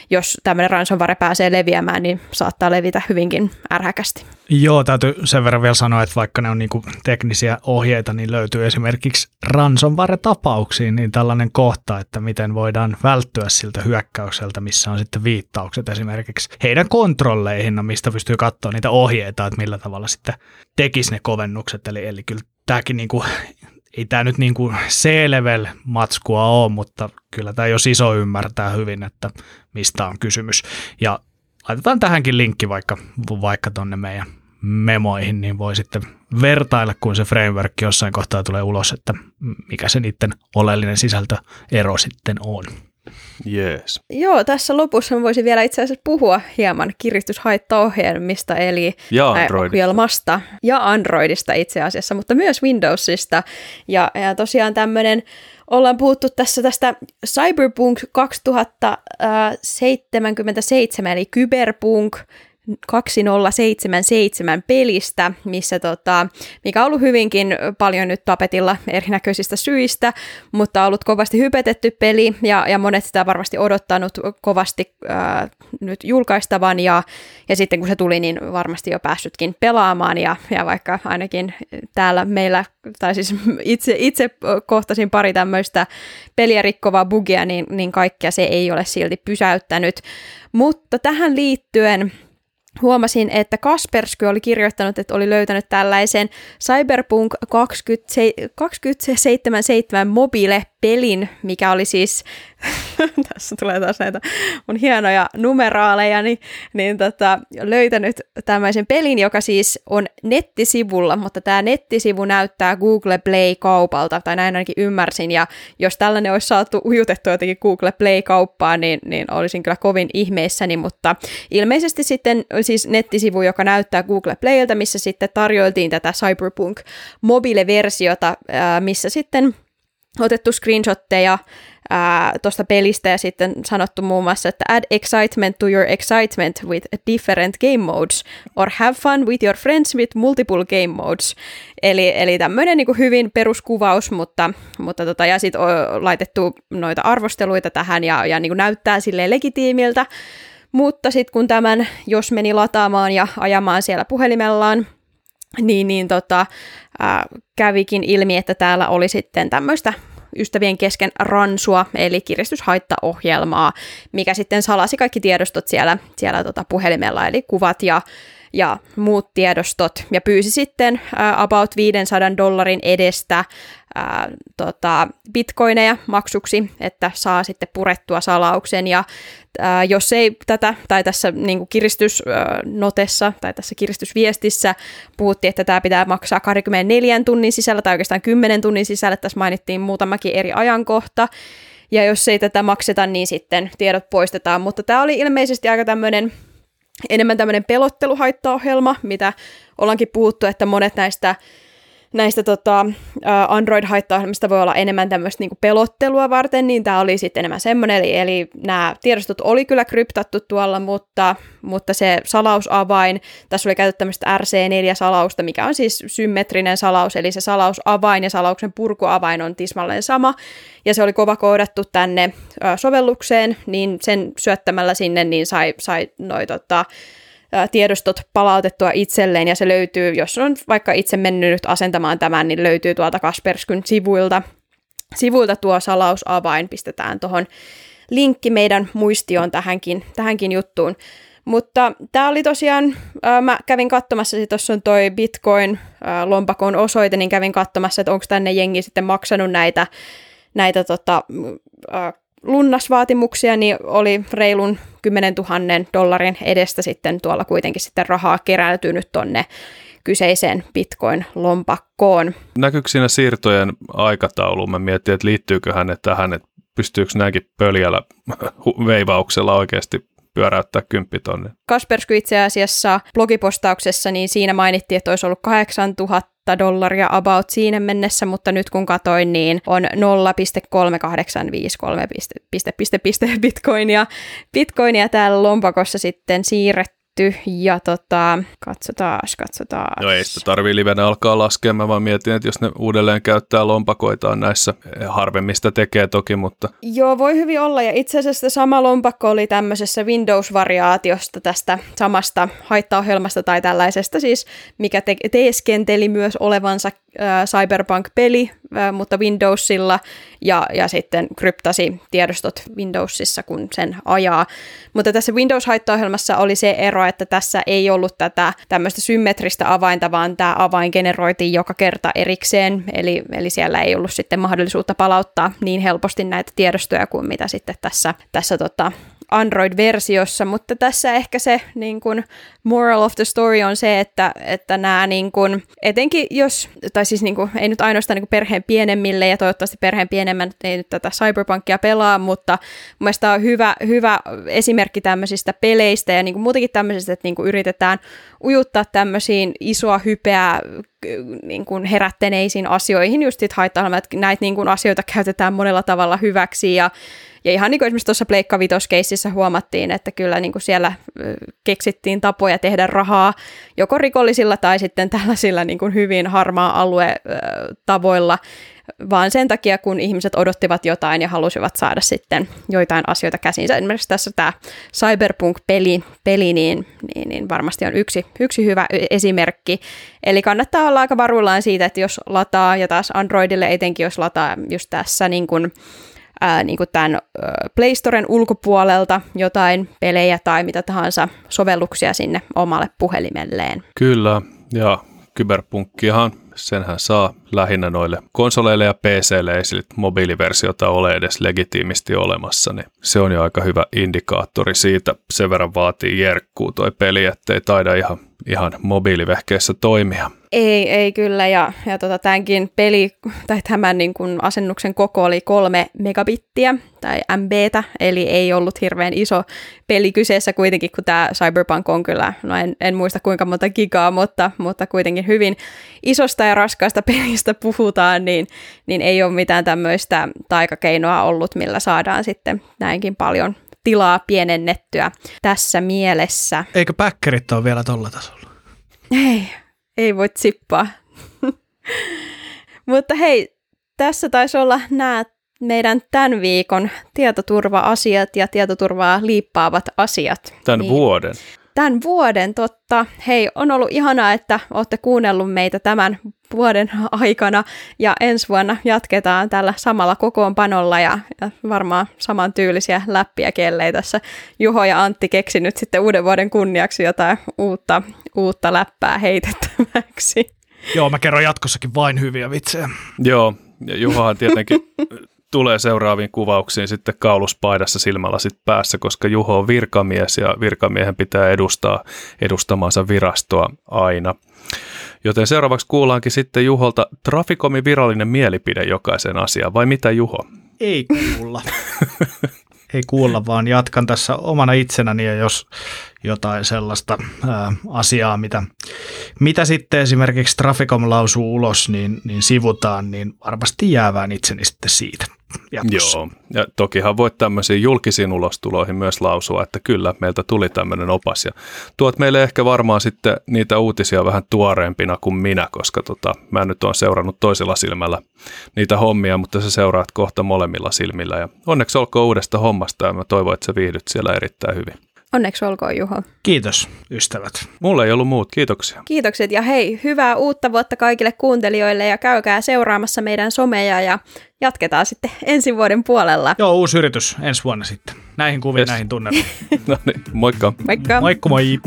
jos tämmöinen ransomware pääsee leviämään, niin saattaa levitä hyvinkin ärhäkästi. Joo, täytyy sen verran vielä sanoa, että vaikka ne on niin teknisiä ohjeita, niin löytyy esimerkiksi ransomware-tapauksiin niin tällainen kohta, että miten voidaan välttyä siltä hyökkäykseltä, missä on sitten viittaukset esimerkiksi heidän kontrolleihin, no mistä pystyy katsoa niitä ohjeita, että millä tavalla sitten tekisi ne kovennukset. Eli, eli kyllä tämäkin niin kuin, ei tämä nyt niin kuin C-level matskua ole, mutta kyllä tämä jos iso ymmärtää hyvin, että mistä on kysymys. Ja laitetaan tähänkin linkki vaikka, vaikka tonne meidän memoihin, niin voi sitten vertailla, kun se framework jossain kohtaa tulee ulos, että mikä se niiden oleellinen sisältöero sitten on. Yes. Joo, tässä lopussa voisin vielä itse asiassa puhua hieman kiristyshaittaohjelmista, eli ja ohjelmasta ja Androidista itse asiassa, mutta myös Windowsista. Ja, ja tosiaan tämmöinen, ollaan puhuttu tässä tästä Cyberpunk 2077, eli Cyberpunk 2077 pelistä, missä tota, mikä on ollut hyvinkin paljon nyt tapetilla erinäköisistä syistä, mutta on ollut kovasti hypetetty peli ja, ja monet sitä varmasti odottanut kovasti ää, nyt julkaistavan ja, ja sitten kun se tuli, niin varmasti jo päässytkin pelaamaan ja, ja vaikka ainakin täällä meillä, tai siis itse, itse kohtasin pari tämmöistä peliä rikkovaa bugia, niin, niin kaikkea se ei ole silti pysäyttänyt. Mutta tähän liittyen huomasin, että Kaspersky oli kirjoittanut, että oli löytänyt tällaisen Cyberpunk 2077 mobile-pelin, mikä oli siis, tässä tulee taas näitä mun hienoja numeraaleja, niin, niin tota, löytänyt tämmöisen pelin, joka siis on nettisivulla, mutta tämä nettisivu näyttää Google Play-kaupalta, tai näin ainakin ymmärsin, ja jos tällainen olisi saatu ujutettua jotenkin Google Play-kauppaan, niin, niin olisin kyllä kovin ihmeissäni, mutta ilmeisesti sitten siis nettisivu, joka näyttää Google Playltä, missä sitten tarjoiltiin tätä Cyberpunk mobile-versiota, missä sitten otettu screenshotteja tuosta pelistä ja sitten sanottu muun muassa, että add excitement to your excitement with different game modes or have fun with your friends with multiple game modes. Eli, eli tämmöinen niin hyvin peruskuvaus, mutta, mutta tota, ja sitten on laitettu noita arvosteluita tähän ja, ja niin näyttää silleen legitiimiltä. Mutta sitten kun tämän, jos meni lataamaan ja ajamaan siellä puhelimellaan, niin, niin tota, ää, kävikin ilmi, että täällä oli sitten tämmöistä ystävien kesken ransua, eli kiristyshaittaohjelmaa, mikä sitten salasi kaikki tiedostot siellä, siellä tota puhelimella, eli kuvat ja, ja muut tiedostot, ja pyysi sitten uh, about 500 dollarin edestä ää, tota, bitcoineja maksuksi, että saa sitten purettua salauksen. Ja ää, jos ei tätä, tai tässä niin kuin kiristysnotessa tai tässä kiristysviestissä puhuttiin, että tämä pitää maksaa 24 tunnin sisällä tai oikeastaan 10 tunnin sisällä, tässä mainittiin muutamakin eri ajankohta, ja jos ei tätä makseta, niin sitten tiedot poistetaan. Mutta tämä oli ilmeisesti aika tämmöinen enemmän tämmöinen pelotteluhaittaohjelma, mitä ollaankin puhuttu, että monet näistä näistä tota, Android-haittaohjelmista voi olla enemmän tämmöistä niinku pelottelua varten, niin tämä oli sitten enemmän semmoinen, eli, eli nämä tiedostot oli kyllä kryptattu tuolla, mutta, mutta se salausavain, tässä oli käytetty tämmöistä RC4-salausta, mikä on siis symmetrinen salaus, eli se salausavain ja salauksen purkuavain on tismalleen sama, ja se oli kova koodattu tänne sovellukseen, niin sen syöttämällä sinne niin sai, sai noi tota, tiedostot palautettua itselleen ja se löytyy, jos on vaikka itse mennyt nyt asentamaan tämän, niin löytyy tuolta Kasperskyn sivuilta. Sivuilta tuo salausavain pistetään tuohon linkki meidän muistioon tähänkin, tähänkin juttuun. Mutta tämä oli tosiaan, ää, mä kävin katsomassa, tuossa on toi Bitcoin-lompakon osoite, niin kävin katsomassa, että onko tänne jengi sitten maksanut näitä, näitä tota, ää, lunnasvaatimuksia, niin oli reilun 10 000 dollarin edestä sitten tuolla kuitenkin sitten rahaa keräytynyt tonne kyseiseen Bitcoin-lompakkoon. Näkyykö siinä siirtojen aikataulu? Mä mietin, että liittyyköhän ne tähän, että pystyykö näinkin pöljällä veivauksella oikeasti pyöräyttää kymppitonne. Kaspersky itse asiassa blogipostauksessa, niin siinä mainittiin, että olisi ollut 8000 dollaria about siinä mennessä, mutta nyt kun katoin, niin on 0,3853 piste, piste, piste, bitcoinia, bitcoinia täällä lompakossa sitten siirretty tehty ja tota, katsotaan, katsotaan. No ei sitä tarvii livenä alkaa laskea, mä vaan mietin, että jos ne uudelleen käyttää lompakoitaan näissä, eh, harvemmista tekee toki, mutta... Joo, voi hyvin olla ja itse asiassa sama lompakko oli tämmöisessä Windows-variaatiosta tästä samasta haittaohjelmasta tai tällaisesta siis, mikä te- teeskenteli myös olevansa äh, Cyberpunk-peli, äh, mutta Windowsilla ja, ja sitten kryptasi tiedostot Windowsissa, kun sen ajaa. Mutta tässä Windows-haittaohjelmassa oli se ero, että tässä ei ollut tätä tämmöistä symmetristä avainta, vaan tämä avain generoitiin joka kerta erikseen, eli, eli siellä ei ollut sitten mahdollisuutta palauttaa niin helposti näitä tiedostoja kuin mitä sitten tässä, tässä tota, Android-versiossa, mutta tässä ehkä se niin kuin, moral of the story on se, että, että nämä niin kuin, etenkin jos, tai siis niin kuin, ei nyt ainoastaan niin perheen pienemmille ja toivottavasti perheen pienemmät ei nyt tätä cyberpunkia pelaa, mutta mun mielestä on hyvä, hyvä esimerkki tämmöisistä peleistä ja niin kuin muutenkin tämmöisistä, että niin kuin yritetään ujuttaa tämmöisiin isoa hypeä niin kuin herättäneisiin asioihin, just sit haittaa, että näitä niin kuin asioita käytetään monella tavalla hyväksi ja ja ihan niin kuin esimerkiksi tuossa Pleikka Vitos-keississä huomattiin, että kyllä niin kuin siellä keksittiin tapoja tehdä rahaa joko rikollisilla tai sitten tällaisilla niin kuin hyvin harmaa alue tavoilla, vaan sen takia, kun ihmiset odottivat jotain ja halusivat saada sitten joitain asioita käsinsä. Esimerkiksi tässä tämä Cyberpunk-peli, peli, niin, niin, niin varmasti on yksi, yksi hyvä esimerkki. Eli kannattaa olla aika varuillaan siitä, että jos lataa, ja taas Androidille etenkin, jos lataa just tässä niin kuin, ää, niin kuin tämän Play Storen ulkopuolelta jotain pelejä tai mitä tahansa sovelluksia sinne omalle puhelimelleen. Kyllä, ja kyberpunkkiahan senhän saa lähinnä noille konsoleille ja PClle, ei sille mobiiliversiota ole edes legitiimisti olemassa, niin se on jo aika hyvä indikaattori siitä. Sen verran vaatii jerkkuu toi peli, ettei taida ihan, ihan mobiilivehkeessä toimia. Ei, ei kyllä, ja, ja tota, tämänkin peli, tai tämän niin kuin asennuksen koko oli kolme megabittiä, tai MBtä, eli ei ollut hirveän iso peli kyseessä kuitenkin, kun tämä Cyberpunk on kyllä, no en, en muista kuinka monta gigaa, mutta, mutta kuitenkin hyvin isosta ja raskaasta pelistä puhutaan, niin, niin ei ole mitään tämmöistä taikakeinoa ollut, millä saadaan sitten näinkin paljon tilaa pienennettyä tässä mielessä. Eikö päkkerit ole vielä tuolla tasolla? Ei, ei voi sippaa. Mutta hei, tässä taisi olla nämä meidän tämän viikon tietoturva-asiat ja tietoturvaa liippaavat asiat. Tämän niin, vuoden. Tämän vuoden, totta. Hei, on ollut ihanaa, että olette kuunnellut meitä tämän vuoden aikana ja ensi vuonna jatketaan tällä samalla kokoonpanolla ja, ja varmaan saman tyylisiä läppiä, kellei tässä Juho ja Antti keksinyt sitten uuden vuoden kunniaksi jotain uutta, uutta läppää heitettäväksi. Joo, mä kerron jatkossakin vain hyviä vitsejä. Joo, Ja Juhohan tietenkin tulee seuraaviin kuvauksiin sitten kauluspaidassa silmälasit päässä, koska Juho on virkamies ja virkamiehen pitää edustaa edustamansa virastoa aina. Joten seuraavaksi kuullaankin sitten Juholta Trafikomin virallinen mielipide jokaisen asiaan, vai mitä Juho? Ei kuulla. Ei kuulla, vaan jatkan tässä omana itsenäni ja jos jotain sellaista ää, asiaa, mitä, mitä sitten esimerkiksi Traficom lausuu ulos, niin, niin sivutaan, niin varmasti jäävään itseni sitten siitä jatkossa. Joo, ja tokihan voit tämmöisiin julkisiin ulostuloihin myös lausua, että kyllä, meiltä tuli tämmöinen opas. Ja tuot meille ehkä varmaan sitten niitä uutisia vähän tuoreempina kuin minä, koska tota, mä nyt oon seurannut toisella silmällä niitä hommia, mutta sä seuraat kohta molemmilla silmillä. Ja onneksi olkoon uudesta hommasta ja mä toivon, että sä viihdyt siellä erittäin hyvin. Onneksi olkoon Juho. Kiitos ystävät. Mulla ei ollut muut, kiitoksia. Kiitokset ja hei, hyvää uutta vuotta kaikille kuuntelijoille ja käykää seuraamassa meidän someja ja jatketaan sitten ensi vuoden puolella. Joo, uusi yritys ensi vuonna sitten. Näihin kuviin, yes. näihin tunnelmiin. no niin, moikka. Moikka. Moikka moi.